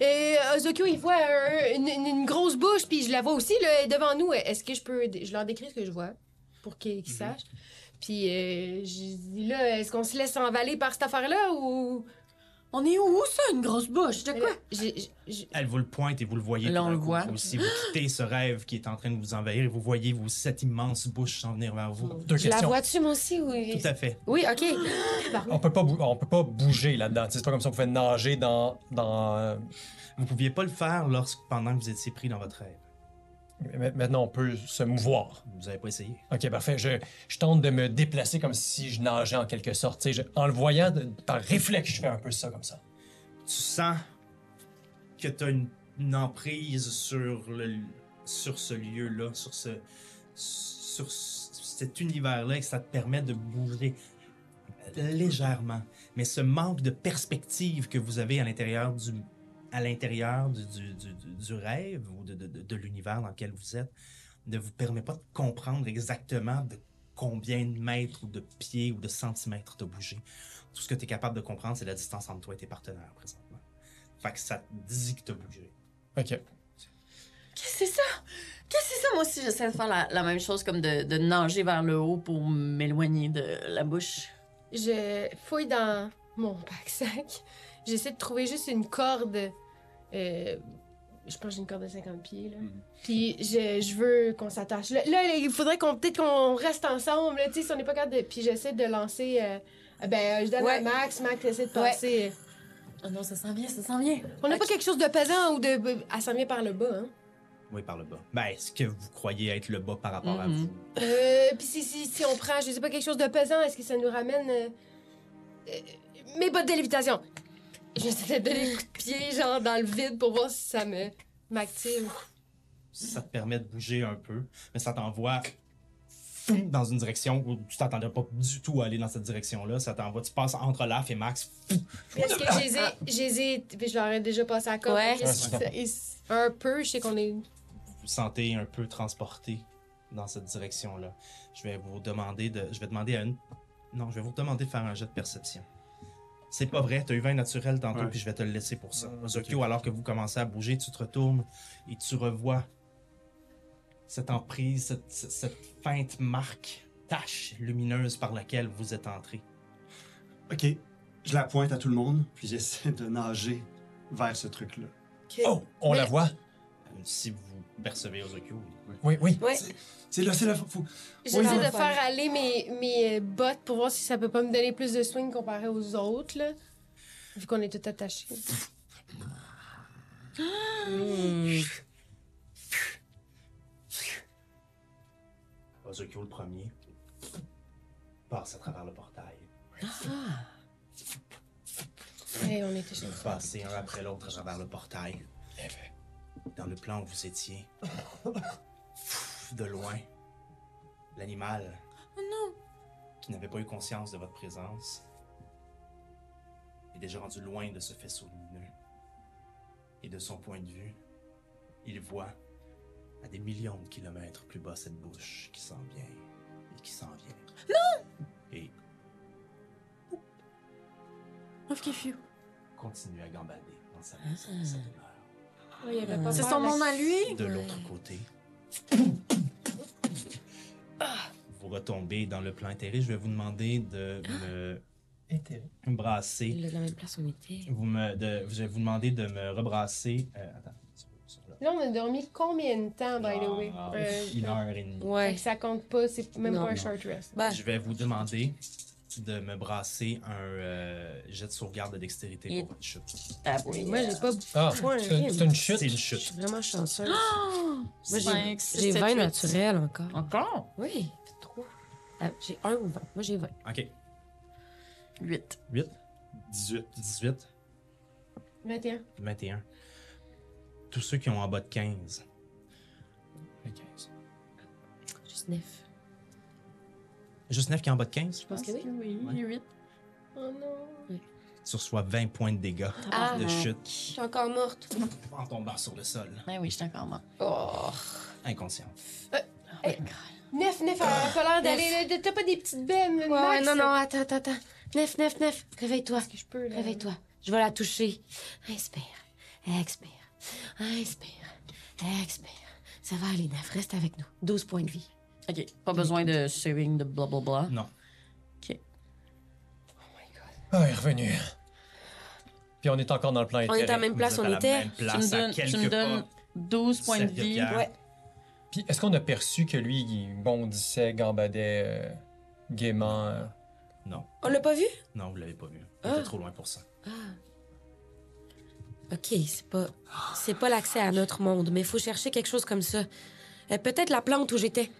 euh, Ozokyo, il voit un- une, grosse bouche, puis je la vois aussi là, devant nous. Est-ce que je peux. Je leur décris ce que je vois pour qu'ils qu'ils sachent? Puis euh, je dis là, est-ce qu'on se laisse envaler par cette affaire-là ou? On est où, ça, une grosse bouche? De quoi? J'ai- j'ai- j'ai- Elle vous le pointe et vous le voyez. Là, on le coup. voit. Vous aussi, vous quittez ce rêve qui est en train de vous envahir et vous voyez vous, cette immense bouche s'en venir vers vous. Deux Je la vois-tu, moi aussi? Oui, Tout à fait. oui OK. On peut pas, bou- on peut pas bouger là-dedans. C'est pas comme si on pouvait nager dans. dans euh, Vous pouviez pas le faire lorsque, pendant que vous étiez pris dans votre rêve. Maintenant, on peut se mouvoir. Vous avez pas essayé. Ok, parfait. Je, je tente de me déplacer comme si je nageais en quelque sorte. Je- en le voyant, de- par réflexe, je fais un peu ça comme ça. Tu sens que tu as une, une emprise sur, le, sur ce lieu-là, sur, ce, sur cet univers-là, et que ça te permet de bouger légèrement. Mais ce manque de perspective que vous avez à l'intérieur du, à l'intérieur du, du, du- rêve ou de, de- de- de l'univers dans lequel vous êtes ne vous permet pas de comprendre exactement de combien de mètres ou de pieds ou de centimètres tu as bougé. Tout ce que tu es capable de comprendre, c'est la distance entre toi et tes partenaires présentement. Fait que ça te dit que tu as bougé. Ok. Qu'est-ce que c'est ça? Qu'est-ce que c'est ça? Moi aussi, j'essaie de faire la, la même chose, comme de, de nager vers le haut pour m'éloigner de la bouche. Je fouille dans mon pack-sac. J'essaie de trouver juste une corde. Euh, je pense que j'ai une corde de 50 pieds, là. Puis je, je veux qu'on s'attache. Là, là, il faudrait qu'on peut-être qu'on reste ensemble, là, tu sais, si on n'est pas capable de... Puis j'essaie de lancer... euh, euh, ben, je donne Ouais. à Max, Max essaie de Ouais. passer... Oh non, ça s'en vient, ça s'en vient. On n'a pas quelque chose de pesant ou de... Elle s'en vient par le bas, hein? Oui, par le bas. Ben, ce que vous croyez être le bas par rapport à Mhm. vous? Euh, puis si, si, si on prend, je sais pas, quelque chose de pesant, est-ce que ça nous ramène... euh, euh, mes bottes de lévitation! J'essaie de donner des coups de pied, genre, dans le vide pour voir si ça me... m'active. Ça te permet de bouger un peu, mais ça t'envoie dans une direction où tu t'attendais pas du tout à aller dans cette direction-là. Ça t'envoie, tu passes entre Laf et Max. Est-ce que ai... Puis je leur ai déjà passé à. Ouais. Est-ce- Un peu, je sais qu'on est... Vous vous sentez un peu transporté dans cette direction-là. Je vais vous demander de. Je vais demander à une. Non, je vais vous demander de faire un jet de perception. C'est pas vrai, t'as eu 20 naturel tantôt, Ouais. puis je vais te le laisser pour ça. Mm, Zokyo, alors que vous commencez à bouger, tu te retournes et tu revois cette emprise, cette, cette- feinte marque, tache lumineuse par laquelle vous êtes entré. Ok, je la pointe à tout le monde, puis j'essaie de nager vers ce truc-là. Oh, on Mais- la voit. Si vous percevez Ozokyo, Oui, oui. Ouais. C'est là, c'est là, faut... faut- J'essaie Oui, de non. faire aller mes, mes bottes pour voir si ça peut pas me donner plus de swing comparé aux autres, là. Vu qu'on est tout attachés. Hmm. Ozokyo le premier passe à travers le portail. Hey, on était Vous passez un après l'autre à travers le portail. Dans le plan où vous étiez, de loin, l'animal qui n'avait pas eu conscience de votre présence est déjà rendu loin de ce faisceau lumineux. Et de son point de vue, il voit à des millions de kilomètres plus bas cette bouche qui s'en vient et qui s'en vient. Non! Et phew. continue à gambader dans sa maison, dans sa demeure. il y avait pas C'est son monde à lui? De l'autre côté, vous retombez dans le plan intérieur. Je vais vous demander de me Intérêt. brasser. De la même place où on était. Vous me, de, je vais vous demander de me rebrasser. euh, attends. là. Là, on a dormi combien de temps, by the way? Ah, Euh, une heure et demie. Ouais. ça compte pas, c'est même Non. pas un Non. short rest. Ben, Je vais vous demander de me brasser un euh, jet de sauvegarde de dextérité Et- pour votre chute. Ah oui. Moi, j'ai pas. Ah, c'est une chute? C'est une je chute. suis vraiment chanceuse. Oh! Moi, j'ai Cinq, six, j'ai sept, 20 huit. naturels encore. Encore? Oui, euh, j'ai 1 ou 20. Moi, j'ai 20. OK. 8. 8. 18. 18. 21. 21. Tous ceux qui ont en bas de 15. 15. Juste 9. Juste 9 qui est en bas de 15? Je pense que oui. Oui, ouais. 8. Oh non. Oui. Tu reçois 20 points de dégâts ah, de non. chute. Je suis encore morte. En tombant sur le sol. Ah oui, je suis encore morte. Oh. Inconsciente. Euh, oh, hey. 9, 9, elle a pas l'air d'aller. T'as pas des petites baies, mais. Ouais, non, non, attends, attends, attends. 9, 9, 9. Réveille-toi. Est-ce que je peux, là? Réveille-toi. Je vais la toucher. Inspire. Expire. Inspire. Expire. Ça va aller, 9. Reste avec nous. 12 points de vie. OK. Pas besoin de saving de blablabla. Non. OK. Oh my god. Ah, il est revenu. Puis on est encore dans le plan On est à la même place, on était. Tu me donnes 12 points de vie. Ouais. Puis est-ce qu'on a perçu que lui, il bondissait, gambadait euh, gaiement? euh? Non, On l'a pas vu? non, vous l'avez pas vu. Vous Ah. était trop loin pour ça. Ok, c'est pas. C'est pas l'accès à notre monde, mais il faut chercher quelque chose comme ça. Euh, Peut-être la plante où j'étais.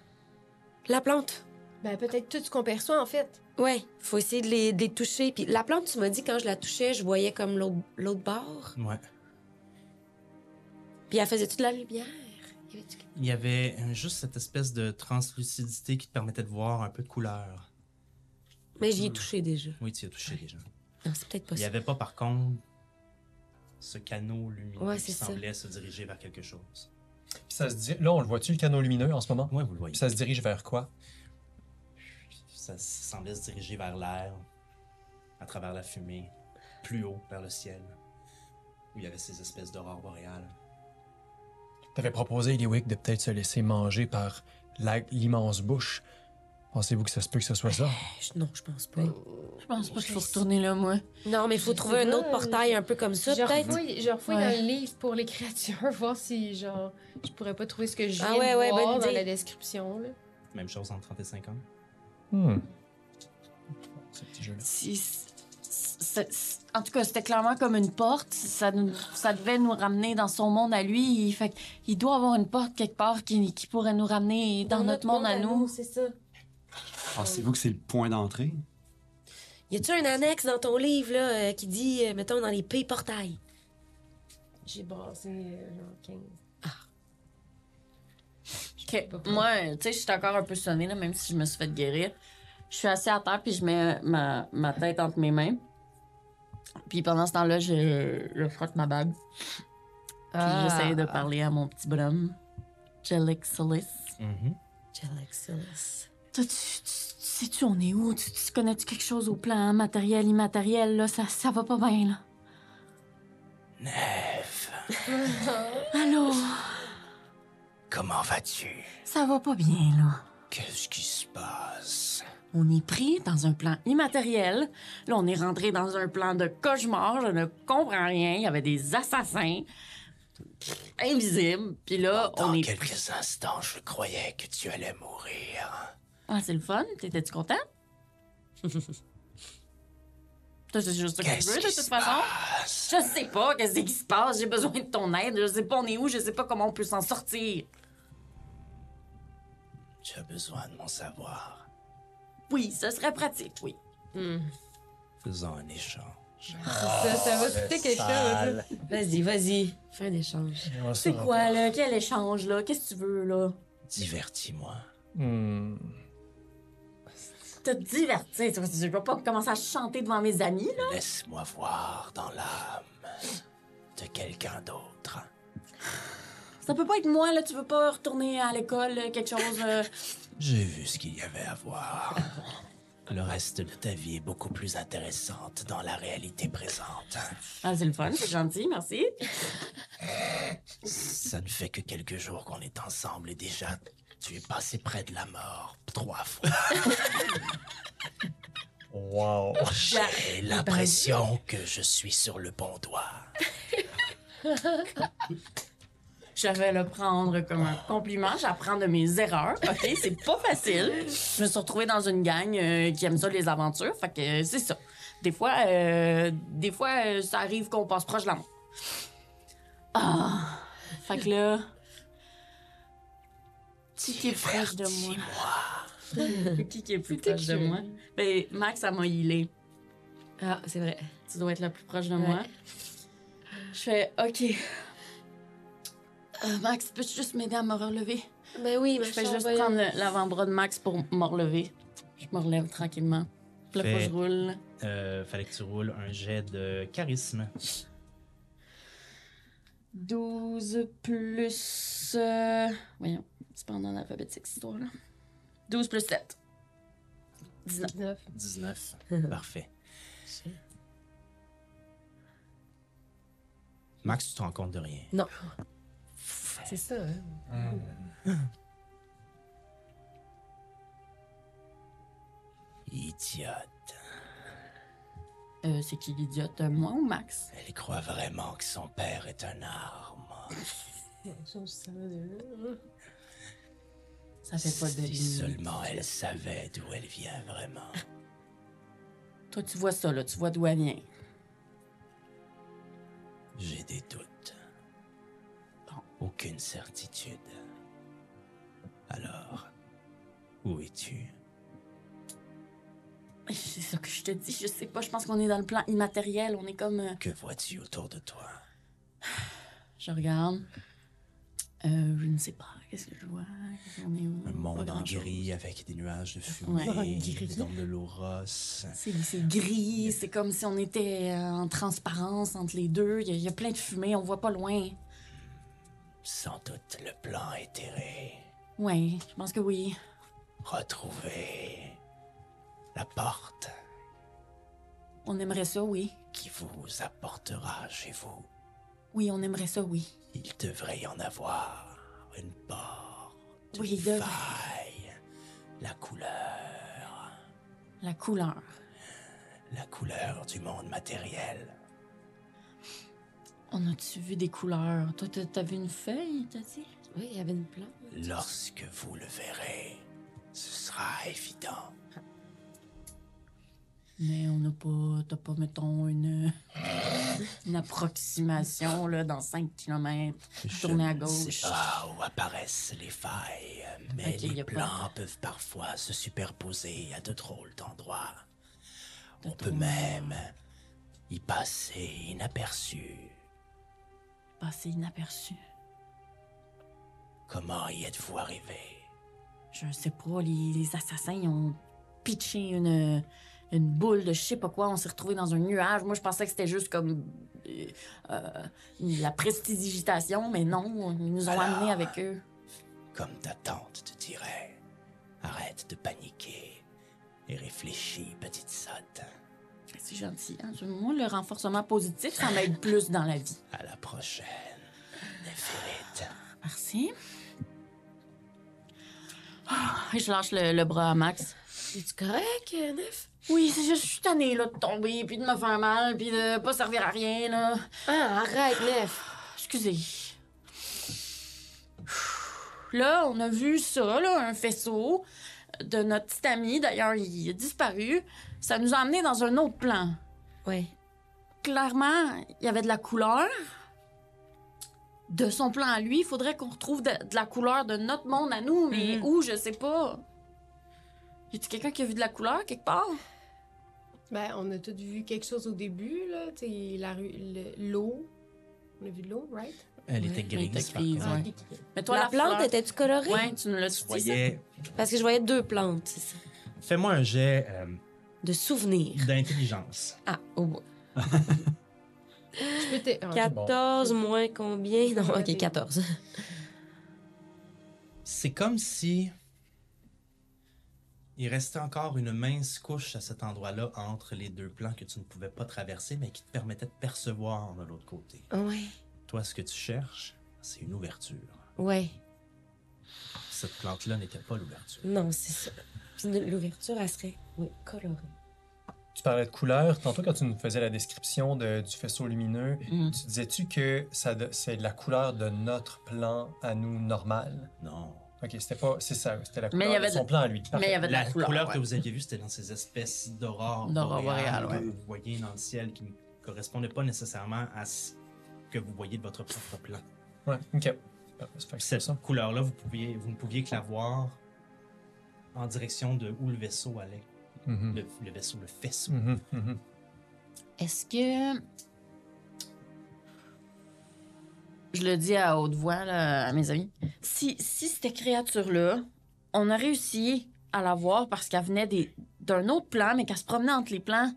La plante. Ben, peut-être tout ce qu'on perçoit, en fait. Ouais, faut essayer de les, de les toucher. Puis la plante, tu m'as dit, quand je la touchais, je voyais comme l'autre l'autre bord. Ouais. Puis elle faisait-tu de la lumière? Il y avait euh, juste cette espèce de translucidité qui te permettait de voir un peu de couleur. Mais j'y ai touché déjà. Oui, tu y as touché déjà. Non, c'est peut-être pas Il n'y avait pas, par contre, ce canot lumineux Ouais, qui ça. semblait se diriger vers quelque chose. Puis ça se dit... Là, on le voit-tu, le canot lumineux, en ce moment? Oui, vous le voyez. Puis ça se dirige vers quoi? Ça semblait se diriger vers l'air, à travers la fumée, plus haut, vers le ciel, où il y avait ces espèces d'aurores boréales. T'avais proposé, Eliwick, de peut-être se laisser manger par l'immense bouche. Pensez-vous que ça se peut que ce soit ça? Euh, je- Non, je pense pas. Je pense pas qu'il faut retourner là, moi. Non, mais il faut Je trouver un pas, autre portail un peu comme ça, peut-être. je refouille Ouais. dans le livre pour les créatures, voir si, genre, je pourrais pas trouver ce que je viens Ah ouais, de ouais, voir dans idée. la description, là. Même chose 30 et 50. Hmm. Ce petit jeu-là. En tout cas, c'était clairement comme une porte. Ça, nous- ça devait nous ramener dans son monde à lui. Fait il doit avoir une porte quelque part qui, qui pourrait nous ramener dans, notre, monde, à nous. c'est ça. Pensez-vous que c'est le point d'entrée? Y a-tu un annexe dans ton livre, là, euh, qui dit, euh, mettons, dans les pays portails? J'ai brassé, euh, genre, 15. Ok, Moi, tu sais, je suis encore un peu sonnée, là, même si je me suis fait guérir. Je suis assise à terre, puis je mets ma, ma tête entre mes mains. Puis pendant ce temps-là, je, je frotte ma bague. Puis j'essaie de parler à mon petit bonhomme, Jelix Solis. Mhm. Jelexilus. Toi, tu, tu- tu sais-tu, on est où? Tu, tu connais-tu quelque chose au plan matériel, immatériel, là? Ça, ça va pas bien, là. Nef, Allô? comment vas-tu? Ça va pas bien, là. Qu'est-ce qui se passe? On est pris dans un plan immatériel. Là, on est rentré dans un plan de cauchemar. Je ne comprends rien. Il y avait des assassins invisibles. Puis là, on est... quelques instants, je croyais que tu allais mourir. Ah, c'est le fun. T'étais-tu content? C'est juste ça que tu veux, de toute façon? Je sais pas qu'est-ce qui se passe? J'ai besoin de ton aide. Je sais pas on est où. Je sais pas comment on peut s'en sortir. Tu as besoin de mon savoir. Oui, ce serait pratique, oui. Faisons un échange. ça, ça va coûter quelque chose. Vas-y, vas-y. Fais un échange. C'est quoi, là? Quel échange, là? Qu'est-ce que tu veux, là? Divertis-moi. Hmm. Te divertir. Tu tu vas pas commencer à chanter devant mes amis, là? Laisse-moi voir dans l'âme de quelqu'un d'autre. Ça peut pas être moi, là. Tu veux pas retourner à l'école, quelque chose. euh, J'ai vu ce qu'il y avait à voir. Le reste de ta vie est beaucoup plus intéressante dans la réalité présente. Ah, c'est le fun, c'est gentil, merci. Ça ne fait que quelques jours qu'on est ensemble et déjà, tu es passé près de la mort trois fois. Wow. J'ai l'impression que je suis sur le bon doigt. Je vais le prendre comme un compliment. J'apprends de mes erreurs. OK, c'est pas facile. Je me suis retrouvée dans une gang euh, qui aime ça, les aventures. Fait que euh, c'est ça. Des fois, euh, des fois ça arrive qu'on passe proche de la mort. Ah! Fait que là. Qui qui est proche de moi? qui qui est plus proche de moi? Ben, Max, ça m'a healé. Ah, c'est vrai. Tu dois être la plus proche de moi. Je fais OK. Euh, Max, peux-tu juste m'aider à me relever? Ben oui, Je ma fais chère, juste voyons. prendre l'avant-bras de Max pour me relever. Je me relève tranquillement. Puis là, faut que Fais- je roule. Euh, fallait que tu roules un jet de charisme. 12 plus. euh, Voyons, c'est pas en alphabétique cette histoire-là. 12 plus 7. 19. 19. Parfait. Max, tu te rends compte de rien. Non. C'est ça, hein? Idiote. Euh, c'est qui l'idiote, euh, moi ou Max? Elle croit vraiment que son père est un arme. Ça fait pas de Si seulement elle savait d'où elle vient vraiment. Toi, tu vois ça, là. Tu vois d'où elle vient. J'ai des doutes. Aucune certitude. Alors, où es-tu? C'est ça que je te dis. Je sais pas. Je pense qu'on est dans le plan immatériel. On est comme. euh, Que vois-tu autour de toi? Je regarde. Euh, je ne sais pas. Qu'est-ce que je vois? On est où? Un monde en gris avec des nuages de fumée, Ouais. dans de l'eau rosse. C'est gris, c'est comme si on était euh, en transparence entre les deux. Il y, a- il y a plein de fumée, on voit pas loin. Sans doute le plan éthéré. Ouais, je pense que oui. Retrouver la porte On aimerait ça, oui. qui vous apportera chez vous. Oui, on aimerait ça, oui. Il devrait y en avoir une porte. Oui, il devrait. faille, la couleur, La couleur. la couleur du monde matériel. On a-tu vu des couleurs? Toi, t'as vu une feuille, t'as dit? Oui, il y avait une plante. Lorsque vous le verrez, ce sera évident. Mais on n'a pas, t'as pas, mettons, une, une approximation, là, dans 5 km. Tourner à Je ne sais gauche. pas où apparaissent les failles, mais Ok, y les a pas- plans peuvent parfois se superposer à de drôles d'endroits. De On peut même y passer inaperçu. Passer inaperçu. Comment y êtes-vous arrivé? Je sais pas, les, les assassins, ils ont pitché une, une boule de je sais pas quoi. On s'est retrouvés dans un nuage. Moi, je pensais que c'était juste comme euh, euh, la prestidigitation, mais non, ils nous ont Alors? amenés avec eux. Comme ta tante te dirait, arrête de paniquer et réfléchis, petite sotte. C'est gentil. Hein? Moi, le renforcement positif, ça m'aide plus dans la vie. À la prochaine. Merci. Ah, et je lâche le, le bras à Max. Es-tu correct, Nef? Oui, c'est juste, je suis tannée, là, de tomber, puis de me faire mal, puis de pas servir à rien, là. Ah, arrête, Nef! Excusez. Là, on a vu ça, là, un faisceau de notre petit ami. D'ailleurs, il a disparu. Ça nous a amenés dans un autre plan. Ouais. Clairement, il y avait de la couleur. De son plan à lui, il faudrait qu'on retrouve de, de la couleur de notre monde à nous, mais Mhm. où, je sais pas. Y a-tu quelqu'un qui a vu de la couleur quelque part? Ben, on a tous vu quelque chose au début, là. Tu sais, la rue, le- l'eau. On a vu de l'eau, right? Elle Ouais, était elle grise, était par grise, contre. ouais. Mais toi, la, la, plante fleur- était-tu colorée? Ouais, tu nous l'as dit. Tu voyais... Parce que je voyais deux plantes, c'est ça. Fais-moi un jet euh, De souvenirs. d'intelligence. Ah, au bout. Je peux te... ah, 14 moins combien? Non, ok, t'es- 14. C'est comme si il restait encore une mince couche à cet endroit-là entre les deux plans que tu ne pouvais pas traverser, mais qui te permettait de percevoir de l'autre côté. Ouais. Toi, ce que tu cherches, c'est une ouverture. Ouais. Cette plante-là n'était pas l'ouverture. Non, c'est ça. L'ouverture, elle serait, oui, colorée. Tu parlais de couleur. Tantôt, quand tu nous faisais la description de- du faisceau lumineux, Mhm. tu disais-tu que c'est de la couleur de notre plan à nous normal? Non. Ok, c'était pas. C'est ça, c'était la Mais couleur il y avait de son de- plan à lui. Mais il y avait de la, La, couleur. couleur ouais. que vous aviez vue, c'était dans ces espèces d'aurores D'aurores boréales boréales, que ouais. vous voyez dans le ciel qui ne correspondaient pas nécessairement à ce que vous voyez de votre propre plan. Ouais, ok. Ah, ça c'est Cette couleur-là, vous, pouviez, vous ne pouviez que la voir en direction de où le vaisseau allait. Mhm. Le, le vaisseau, le faisceau. Mhm, mhm. Est-ce que. Je le dis à haute voix là, à mes amis. Si, si cette créature-là, on a réussi à la voir parce qu'elle venait d'un autre plan, mais qu'elle se promenait entre les plans,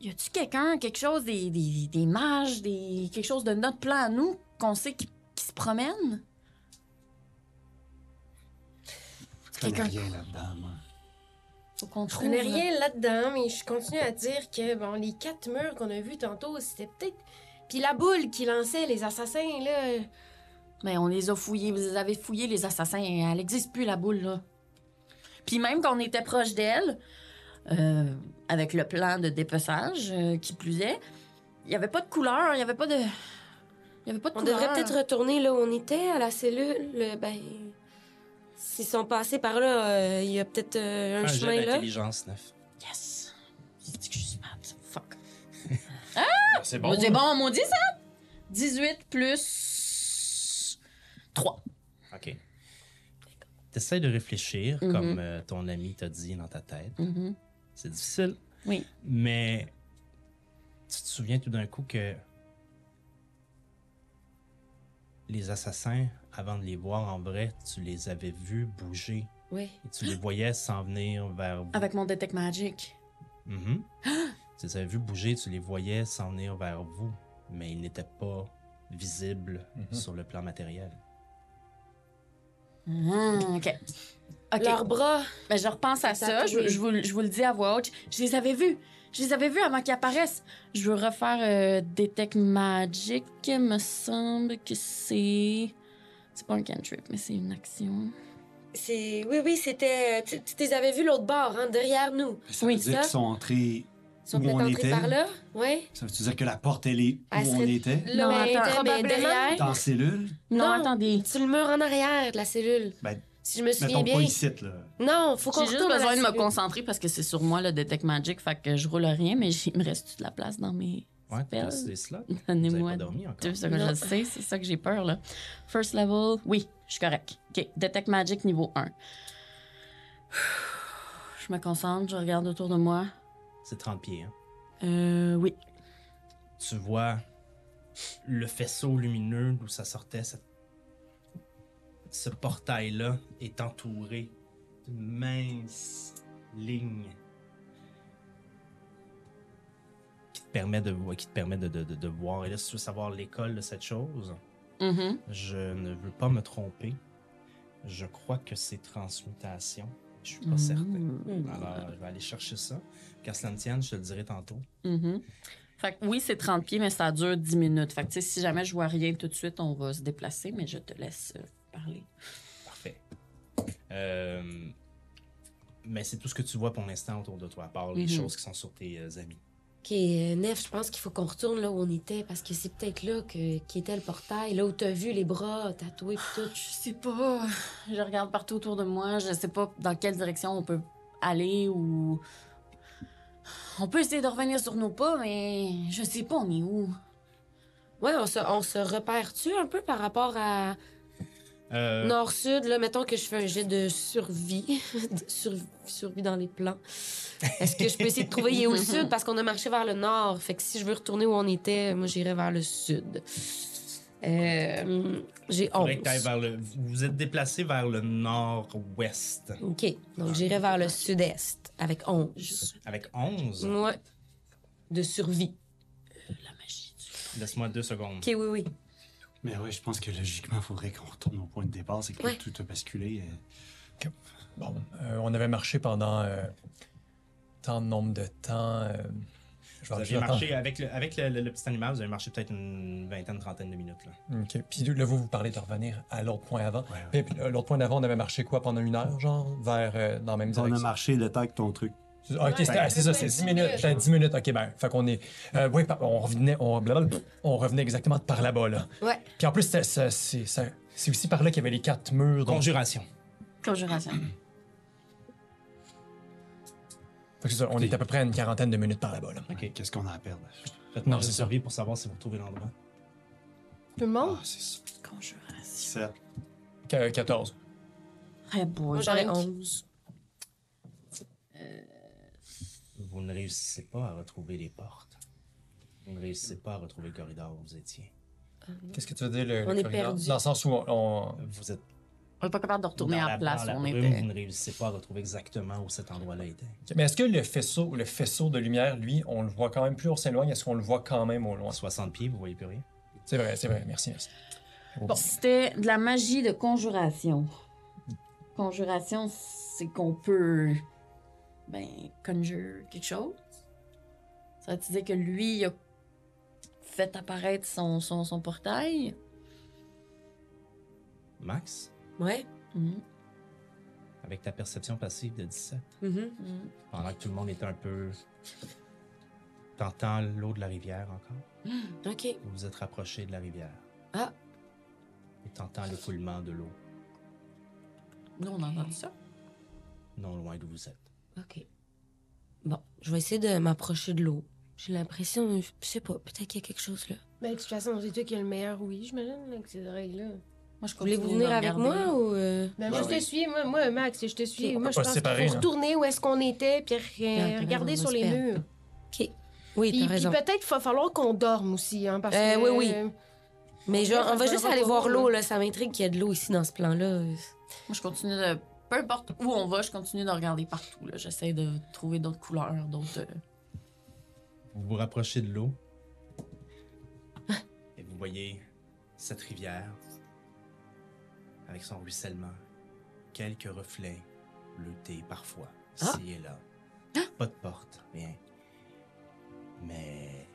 y a-tu quelqu'un, quelque chose, des, des, des mages, des, quelque chose de notre plan à nous qu'on sait qui, qui se promène? Je connais Quelqu'un- rien là-dedans, moi. Faut qu'on Je trouve. connais rien là-dedans, mais je continue à dire que, bon, les quatre murs qu'on a vus tantôt, c'était peut-être Puis la boule qui lançait les assassins, là. Mais on les a fouillés. Vous les avez fouillés, les assassins. Elle n'existe plus, la boule, là. Puis même quand on était proche d'elle, euh, avec le plan de dépeçage euh, qui plus est, il n'y avait pas de couleur, il n'y avait pas de. Il y avait pas de On couleur. devrait peut-être retourner là où on était, à la cellule. Le- Ben, s'ils sont passés par là, euh, il y a peut-être euh, un, Un jet chemin là. d'intelligence 9. Yes! J'ai dit que je suis smart. Fuck. C'est Bon, C'est bon, maudit ça? 18 plus 3. OK. T'essaies de réfléchir, Mhm. comme euh, ton ami t'a dit dans ta tête. C'est difficile, Oui. mais tu te souviens tout d'un coup que les assassins, avant de les voir en vrai, tu les avais vus bouger Oui. et tu les voyais s'en venir vers vous. Avec mon Detect Magic. Mhm. tu les avais vus bouger, tu les voyais s'en venir vers vous, mais ils n'étaient pas visibles sur le plan matériel. Ah, OK. OK. Leurs bras. Ben, je repense à Ça Je, je vous, je vous le dis à voix haute. Je les avais vus. Je les avais vus avant qu'ils apparaissent. Je veux refaire euh, Detect Magic. me semble que c'est... C'est pas un cantrip, mais c'est une action. C'est. Oui, oui, c'était. Tu, tu les avais vus l'autre bord, hein, derrière nous. Ça Oui, veut dire qu'ils sont entrés Ils sont où peut-être on entrés était. par là. Oui. Ça veut dire que la porte, elle est où on était? Là, Non, mais, attends, était- mais probablement. derrière. Dans la cellule? Non, Non. attendez. Sur le mur en arrière de la cellule. Ben, Si je me souviens mettons bien. pas ici, là. Non, faut qu'on J'ai juste besoin de me concentrer parce que c'est sur moi le Detect Magic. Fait que je roule rien, mais il me reste de la place dans mes Ouais, Donnez-moi deux secondes. Je sais, c'est ça que j'ai peur, là. First level, oui, je suis correct. OK, Detect Magic niveau 1. Je me concentre, je regarde autour de moi. C'est 30 pieds. Hein. Euh, oui. Tu vois le faisceau lumineux d'où ça sortait. cette- Ce portail-là est entouré d'une mince ligne permet de, qui te permet de, de- de- de voir. Et là, si tu veux savoir l'école de cette chose, Mhm. je ne veux pas me tromper. Je crois que c'est transmutation. Je suis pas Mhm. certain. Alors, je vais aller chercher ça. Qu'à cela ne tienne, je te le dirai tantôt. Mhm. Fait que oui, c'est 30 pieds, mais ça dure 10 minutes. Fait que si jamais je vois rien tout de suite, on va se déplacer, mais je te laisse euh, parler. Parfait. Euh, mais c'est tout ce que tu vois pour l'instant autour de toi, à part les Mhm. choses qui sont sur tes euh, amis. Ok, euh, Nef, je pense qu'il faut qu'on retourne là où on était parce que c'est peut-être là que, qui était le portail, là où t'as vu les bras tatoués pis tout. Je sais pas. Je regarde partout autour de moi. Je sais pas dans quelle direction on peut aller ou. On peut essayer de revenir sur nos pas, mais je sais pas on est où? Ouais, on se, on se repère-tu un peu par rapport à Euh, nord-sud, là, mettons que je fais un jet de survie, de sur- survie dans les plans. Est-ce que je peux essayer de trouver il est au sud? Parce qu'on a marché vers le nord, fait que si je veux retourner où on était, moi j'irais vers le sud. Euh, j'ai faudrait que t'ailles 11. vers le... Vous êtes déplacé vers le nord-ouest OK, donc j'irais vers le sud-est avec 11. avec 11. Ouais. De survie. La magie du. Laisse-moi deux secondes. OK, oui, oui. Mais oui, je pense que logiquement, il faudrait qu'on retourne au point de départ. C'est que Ouais. tout a basculé. euh. Bon, euh, on avait marché pendant euh, tant de nombre de temps. euh, je Vous avez marché avec, le, avec le, le- le petit animal, vous avez marché peut-être une vingtaine, trentaine de minutes. Là. OK. Puis là, vous, vous parlez de revenir à l'autre point avant. Ouais, Puis, puis, l'autre point d'avant, on avait marché quoi pendant une heure, genre, vers euh, dans la même On a direction? marché le temps que ton truc. Ah, OK, ah, c'est ça, c'est 10 minutes. C'était 10 minutes. OK, ben, fait qu'on est. Euh, oui, on revenait, on, blablabla, on revenait exactement par là-bas, là. Ouais. Puis en plus, c'était- ça- c'est aussi par là qu'il y avait les quatre murs. donc- Conjuration. Conjuration. Fait que c'est ça, on est à peu près à une quarantaine de minutes par là-bas, là. OK. Qu'est-ce qu'on a à perdre? Faites-moi Non, un survie pour savoir si vous retrouvez l'endroit. Tout le monde? Ah, c'est ça. Conjuration. Sept. Qu- 14. Hey boy. J'aurais Cinq. 11. Vous ne réussissez pas à retrouver les portes. Vous ne réussissez pas à retrouver le corridor où vous étiez. Qu'est-ce que tu veux dire, le, On le est corridor? perdu. Dans le sens où on. on- Vous êtes On est pas capable de retourner dans à la, la place dans la où on brume, était. vous ne réussissez pas à retrouver exactement où cet endroit-là était. Mais est-ce que le faisceau, le faisceau de lumière, lui, on le voit quand même plus on s'éloigne? Est-ce qu'on le voit quand même au loin? À 60 pieds, vous voyez plus rien. C'est vrai, c'est vrai. Merci, merci. Bon, c'était de la magie de conjuration. Conjuration, c'est qu'on peut. Ben, conjure quelque chose. Ça veut dire que lui, il a fait apparaître son, son, son portail. Max, Ouais. Mhm. avec ta perception passive de 17, Mhm. Mhm. pendant que tout le monde est un peu. T'entends l'eau de la rivière encore? OK. Vous vous êtes rapproché de la rivière. Ah. Et t'entends le coulement de l'eau, Nous, on a entendu ça? non loin d'où vous êtes. OK. Bon, je vais essayer de m'approcher de l'eau. J'ai l'impression, je sais pas, peut-être qu'il y a quelque chose là. Ben, de toute façon, c'est toi qui as le meilleur oui, j'imagine, avec ces oreilles-là. Moi, je continue Voulez-vous de venir avec moi ou. euh, Ben, Ouais, moi, je ouais. te suis. Moi, moi, Max, je te suis. Moi, On je pense séparer, faut là. retourner où est-ce qu'on était, puis regarder raison, sur les murs. OK. Oui, Puis, puis peut-être qu'il va falloir qu'on dorme aussi, hein, parce Euh, que... oui, oui. Mais genre, on va juste aller voir l'eau, là. Ça m'intrigue qu'il y ait de l'eau ici dans ce plan-là. Moi, je continue de. Peu importe où on va, je continue de regarder partout. J'essaie de trouver d'autres couleurs, d'autres. euh, Vous vous rapprochez de l'eau. Et vous voyez cette rivière avec son ruissellement. Quelques reflets bleutés parfois, Ah. ici et là. Pas de porte, rien. Mais.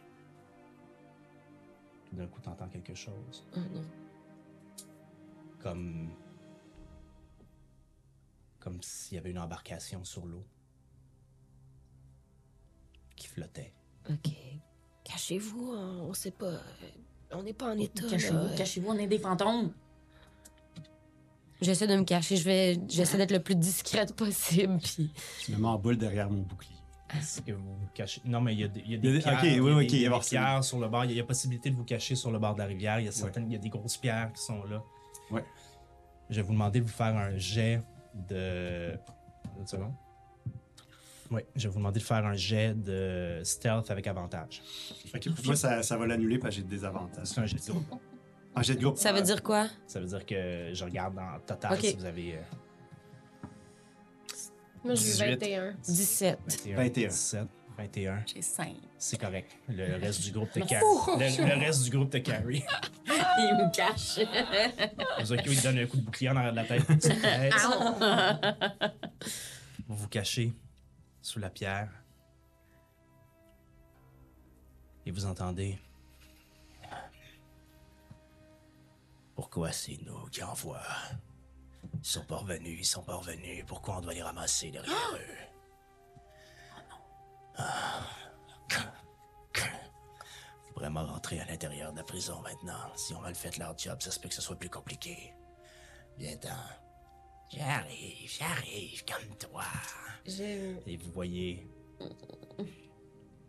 Tout d'un coup, t'entends quelque chose. Oh non. Comme. Comme s'il y avait une embarcation sur l'eau. Qui flottait. OK. Cachez-vous, hein, on sait pas. euh, On n'est pas en état. là. Cachez-vous, cachez-vous, on est des fantômes. J'essaie de me cacher. Je vais, j'essaie d'être le plus discrète possible. Puis. Je me mets en boule derrière mon bouclier. Est-ce que vous vous cachez? Non, mais il y a des, il y a pierres, ok, il y a oui, il y a des pierres sur le bord. Il y a, il y a possibilité de vous cacher sur le bord de la rivière. Il y a, certaines, il y a des grosses pierres qui sont là. Ouais. Je vais vous demander de vous faire un jet de... Une seconde. Oui, je vais vous demander de faire un jet de stealth avec avantage. Ok, pour moi, ça, ça va l'annuler parce que j'ai des avantages. C'est un jet de groupe. Un jet de groupe. Ça veut dire quoi? Ça veut dire que je regarde en total si vous avez euh, Moi, j'ai 18. 21. 17. 21, 21. 17, 21. J'ai cinq. C'est correct. Le reste du groupe te carry. Le, le reste du groupe te carry. Il me cache. Il donne un coup de bouclier en arrière de la tête. Vous vous cachez sous la pierre. Et vous entendez. Pourquoi c'est nous qui envoient Ils sont pas revenus, ils sont pas revenus. Pourquoi on doit les ramasser derrière eux? Ah. Faut Vraiment rentrer à l'intérieur de la prison maintenant. Si on mal fait leur job, ça se peut que ce soit plus compliqué. Viens-t'en. J'arrive, j'arrive, comme toi. Et vous voyez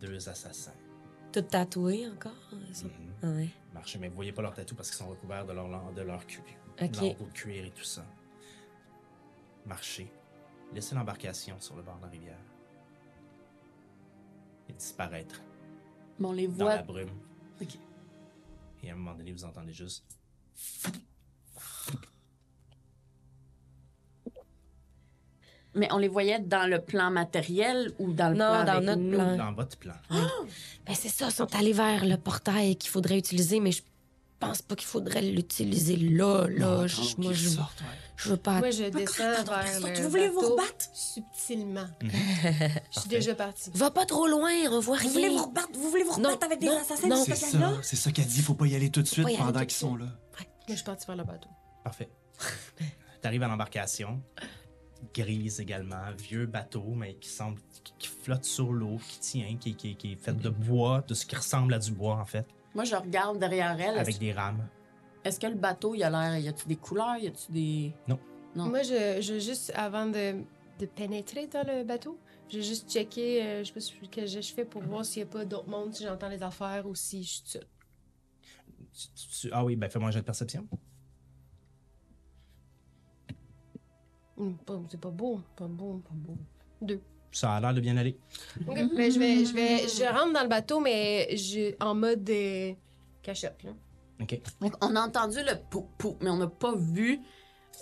deux assassins Tout tatoué encore? ça? Ah ouais. marcher, mais vous voyez pas leur tatou parce qu'ils sont recouverts de leur, de leur cul. Ok. Leur peau de cuir et tout ça. Marcher. Laisser l'embarcation sur le bord de la rivière. Et disparaître Mais on les dans voit. la brume. Ok. Et à un moment donné, vous entendez juste. Mais on les voyait dans le plan matériel ou dans le Non, plan dans avec notre nous? plan. Dans votre plan. Ben c'est ça, ils sont allés vers le portail qu'il faudrait utiliser, mais je pense pas qu'il faudrait l'utiliser là, là. Je- moi, je, ouais. je veux pas. Moi, je descends vers le Vous voulez vous rebattre? subtilement. Je suis déjà partie. Va pas trop loin, on voit rien. Vous voulez vous rebattre, vous voulez vous rebattre avec des non, assassins non. de C'est ça, c'est ça qu'elle dit. Faut pas y aller tout de suite pendant qu'ils sont là. Moi, je suis partie vers le bateau. Parfait. T'arrives à l'embarcation. Grise également. Vieux bateau, mais qui semble. qui, qui flotte sur l'eau, qui tient, qui, qui, qui est fait de bois, de ce qui ressemble à du bois, en fait, Moi, je regarde derrière elle. avec des rames. est-ce que le bateau, il a l'air. Y a-tu des couleurs? Y a-tu des. Non. Non. Moi, je, je juste, avant de, de pénétrer dans le bateau, j'ai juste checké, euh, je sais pas ce que je fais pour voir s'il y a pas d'autres mondes, si j'entends les affaires ou si je suis seule. Tu- tu- ah oui, ben fais-moi un jet de perception. Hum, C'est pas beau, pas beau, pas beau. Deux. Ça a l'air de bien aller. Ok, ben, je vais, je vais, je rentre dans le bateau, mais je, en mode euh, cachette, là. OK. Donc, on a entendu le pou pou, mais on n'a pas vu.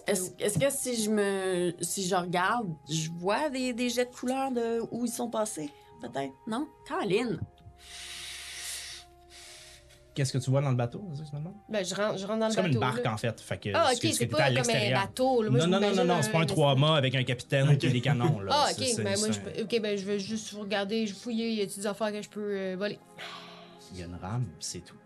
Est-ce est-ce que si je me si je regarde, je vois des, des jets de couleurs de où ils sont passés? Peut-être? Non? Caroline! Qu'est-ce que tu vois dans le bateau? c'est ça que? Ben, je rentre, je rentre dans le C'est comme bateau. une barque, là. en fait. Fait que, Ah, ok, ce c'est pas à comme un bateau. Là. Moi, Non, non, non, non, non, c'est pas un trois mâts avec un capitaine qui a des canons. Là. Ah, ok, ben moi, je, ok, ben je vais juste regarder, je fouiller, y a des affaires que je peux euh, voler. il y a une rame, c'est tout.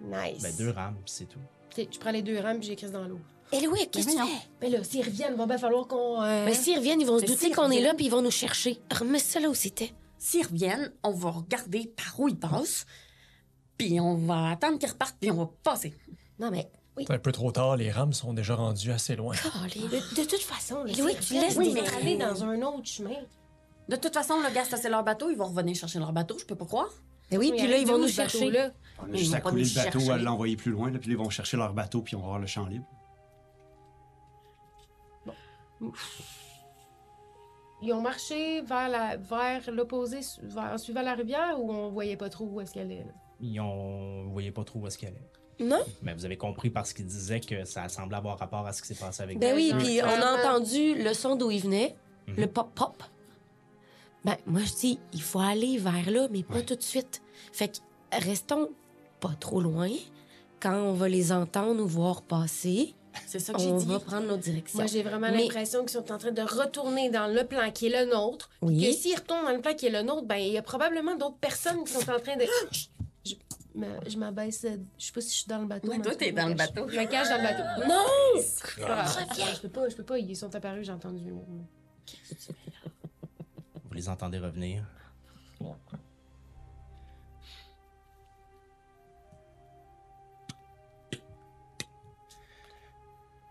Nice. Ben, deux rames, c'est tout. Ok, je prends les deux rames puis j'écris dans l'eau. Et Louis, qu'est-ce que tu fais? Mais là, s'ils reviennent, va bien falloir qu'on. euh, Mais s'ils reviennent, ils vont se Mais douter qu'on est là puis ils vont nous chercher. Remets ça là où c'était. S'ils reviennent, on va regarder par où ils passent, puis on va attendre qu'ils repartent, puis on va passer. Non, mais. Oui. C'est un peu trop tard, les rames sont déjà rendues assez loin. De, de toute façon, là, Oui, s'ils tu laisses ils des traces. aller dans un autre chemin. De toute façon, le gars, c'est leur bateau, ils vont revenir chercher leur bateau, je peux pas croire. Mais oui, Mais puis là, ils vont nous chercher. bateau-là? On a Mais juste ils à couler nous le bateau, chercher. à l'envoyer plus loin, là, puis ils vont chercher leur bateau, puis on va avoir le champ libre. Ils ont marché vers la vers l'opposé, su- vers, en suivant la rivière ou on voyait pas trop où est-ce qu'elle est? là? Ils ont... Vous voyez pas trop où est-ce qu'elle est. Non? Mais vous avez compris parce qu'il disait que ça semblait avoir rapport à ce qui s'est passé avec Ben oui, puis on a entendu le son d'où il venait, Mhm. le pop-pop. Ben, moi, je dis, il faut aller vers là, mais pas Ouais. tout de suite. Fait que restons pas trop loin. Quand on va les entendre ou voir passer, C'est ça que j'ai on dit. va prendre nos directions. Moi, j'ai vraiment Mais- l'impression qu'ils sont en train de retourner dans le plan qui est le nôtre. Oui. Que s'ils retournent dans le plan qui est le nôtre, ben il y a probablement d'autres personnes qui sont en train de. Je, me- je m'abaisse. Je sais pas si je suis dans le bateau. Ouais, toi, t'es dans le je me cache. bateau. Je me cache dans le bateau. Non! Je peux pas, je peux pas. Ils sont apparus, j'ai entendu. Vous les entendez revenir?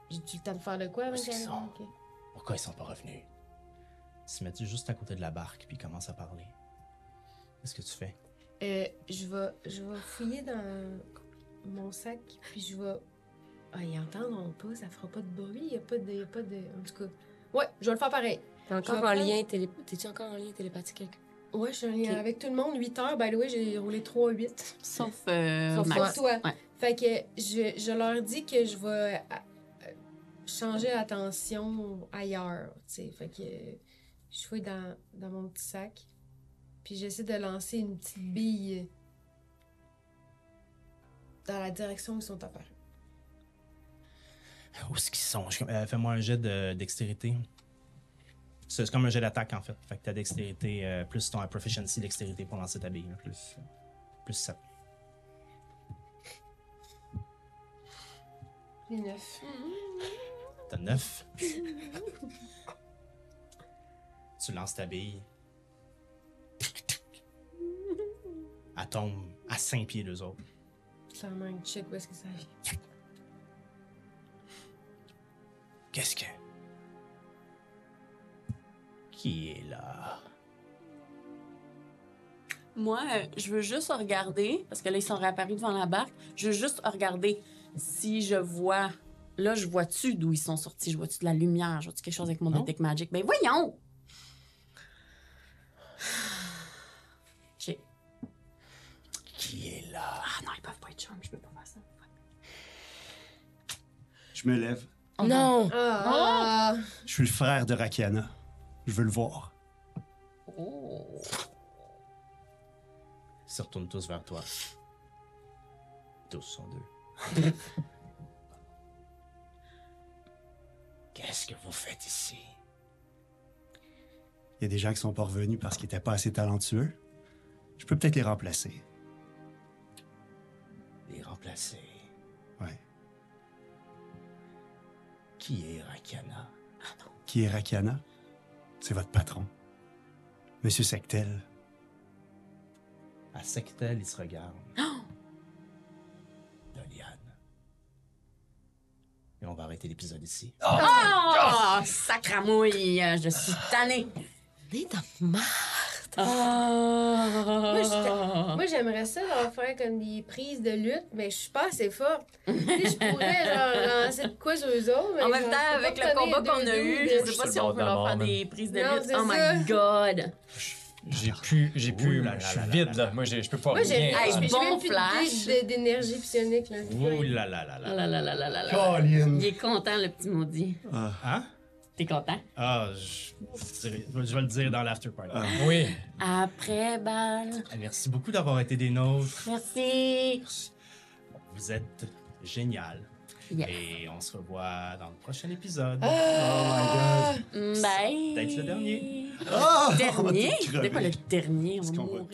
J'ai-tu le temps de faire de quoi avec elle? sont? Pourquoi ils sont pas revenus? Ils se mettent juste à côté de la barque puis ils commencent à parler. Qu'est-ce que tu fais? Euh, je vais, je vais fouiller dans mon sac, puis je vais. Ah, ils entendront pas, ça fera pas de bruit, il y a pas de, y a pas de. En tout cas. Ouais, je vais le faire pareil. T'es encore en lien télé... T'es-tu encore en lien télépathique? avec- Ouais, je suis en lien avec tout le monde, 8 heures. The way, j'ai roulé 3-8. Sauf, euh, Sauf Max. toi. Ouais. Fait que je, je leur dis que je vais euh, changer l'attention ailleurs, tu sais. Fait que je fouille dans, dans mon petit sac, puis j'essaie de lancer une petite bille dans la direction où ils sont apparus. Où est-ce qu'ils sont? Euh, Fais-moi un jet de dextérité. C'est comme un jet d'attaque en fait. Fait que ta dextérité, euh, plus ton proficiency dextérité pour lancer ta bille. là. Plus, plus 7. Les neuf. T'as 9. tu lances ta bille. Elle tombe à 5 pieds d'eux autres. Clairement, un check où est-ce que ça vient? Qu'est-ce que? Qui est là? Moi, euh, je veux juste regarder, parce que là, ils sont réapparus devant la barque. Je veux juste regarder si je vois. Là, je vois-tu d'où ils sont sortis? Je vois-tu de la lumière? Je vois-tu quelque chose avec mon Non. Detect Magic? Ben voyons! Je peux pas faire ça. Je me lève. Non! Ah! Je suis le frère de Rakiana. Je veux le voir. Oh. Ils se retournent tous vers toi. Tous sont deux. Qu'est-ce que vous faites ici? Il y a des gens qui sont pas revenus parce qu'ils étaient pas assez talentueux. Je peux peut-être les remplacer. Remplacer. Ouais. Qui est Rakana? Qui est Rakiana? C'est votre patron. Monsieur Sectel. À Sectel, ils se regardent. Doliane. Et on va arrêter l'épisode ici. Oh, sacramouille! Je suis tannée! On est dans Ah. Moi, j'aimerais ça leur faire comme des prises de lutte, mais je suis pas assez forte. Tu sais, je pourrais genre lancer de quoi sur eux autres. mais En même genre, temps, avec le combat qu'on a eu, je sais pas si on peut leur faire des prises de Non, lutte. c'est Oh ça. my god! J'ai plus, j'ai plus, Ouh là là je suis là là vide là. là. Moi, j'ai- je peux pas Moi, rien. J'ai- bon flash. d'énergie psionique. Là. Ouh là là là Ah là. là là là là là là. Colin! Il est content, le petit maudit. Hein? T'es content? Ah, je, je dirais- je vais le dire dans l'after party. Oui. Après balle. Ah, Merci beaucoup d'avoir été des nôtres. Merci. Vous êtes génial. Yeah. Et on se revoit dans le prochain épisode. Ah! Bye. Peut-être le dernier. Ah! Va Dernier? C'est pas le dernier, on Parce va tous mourir.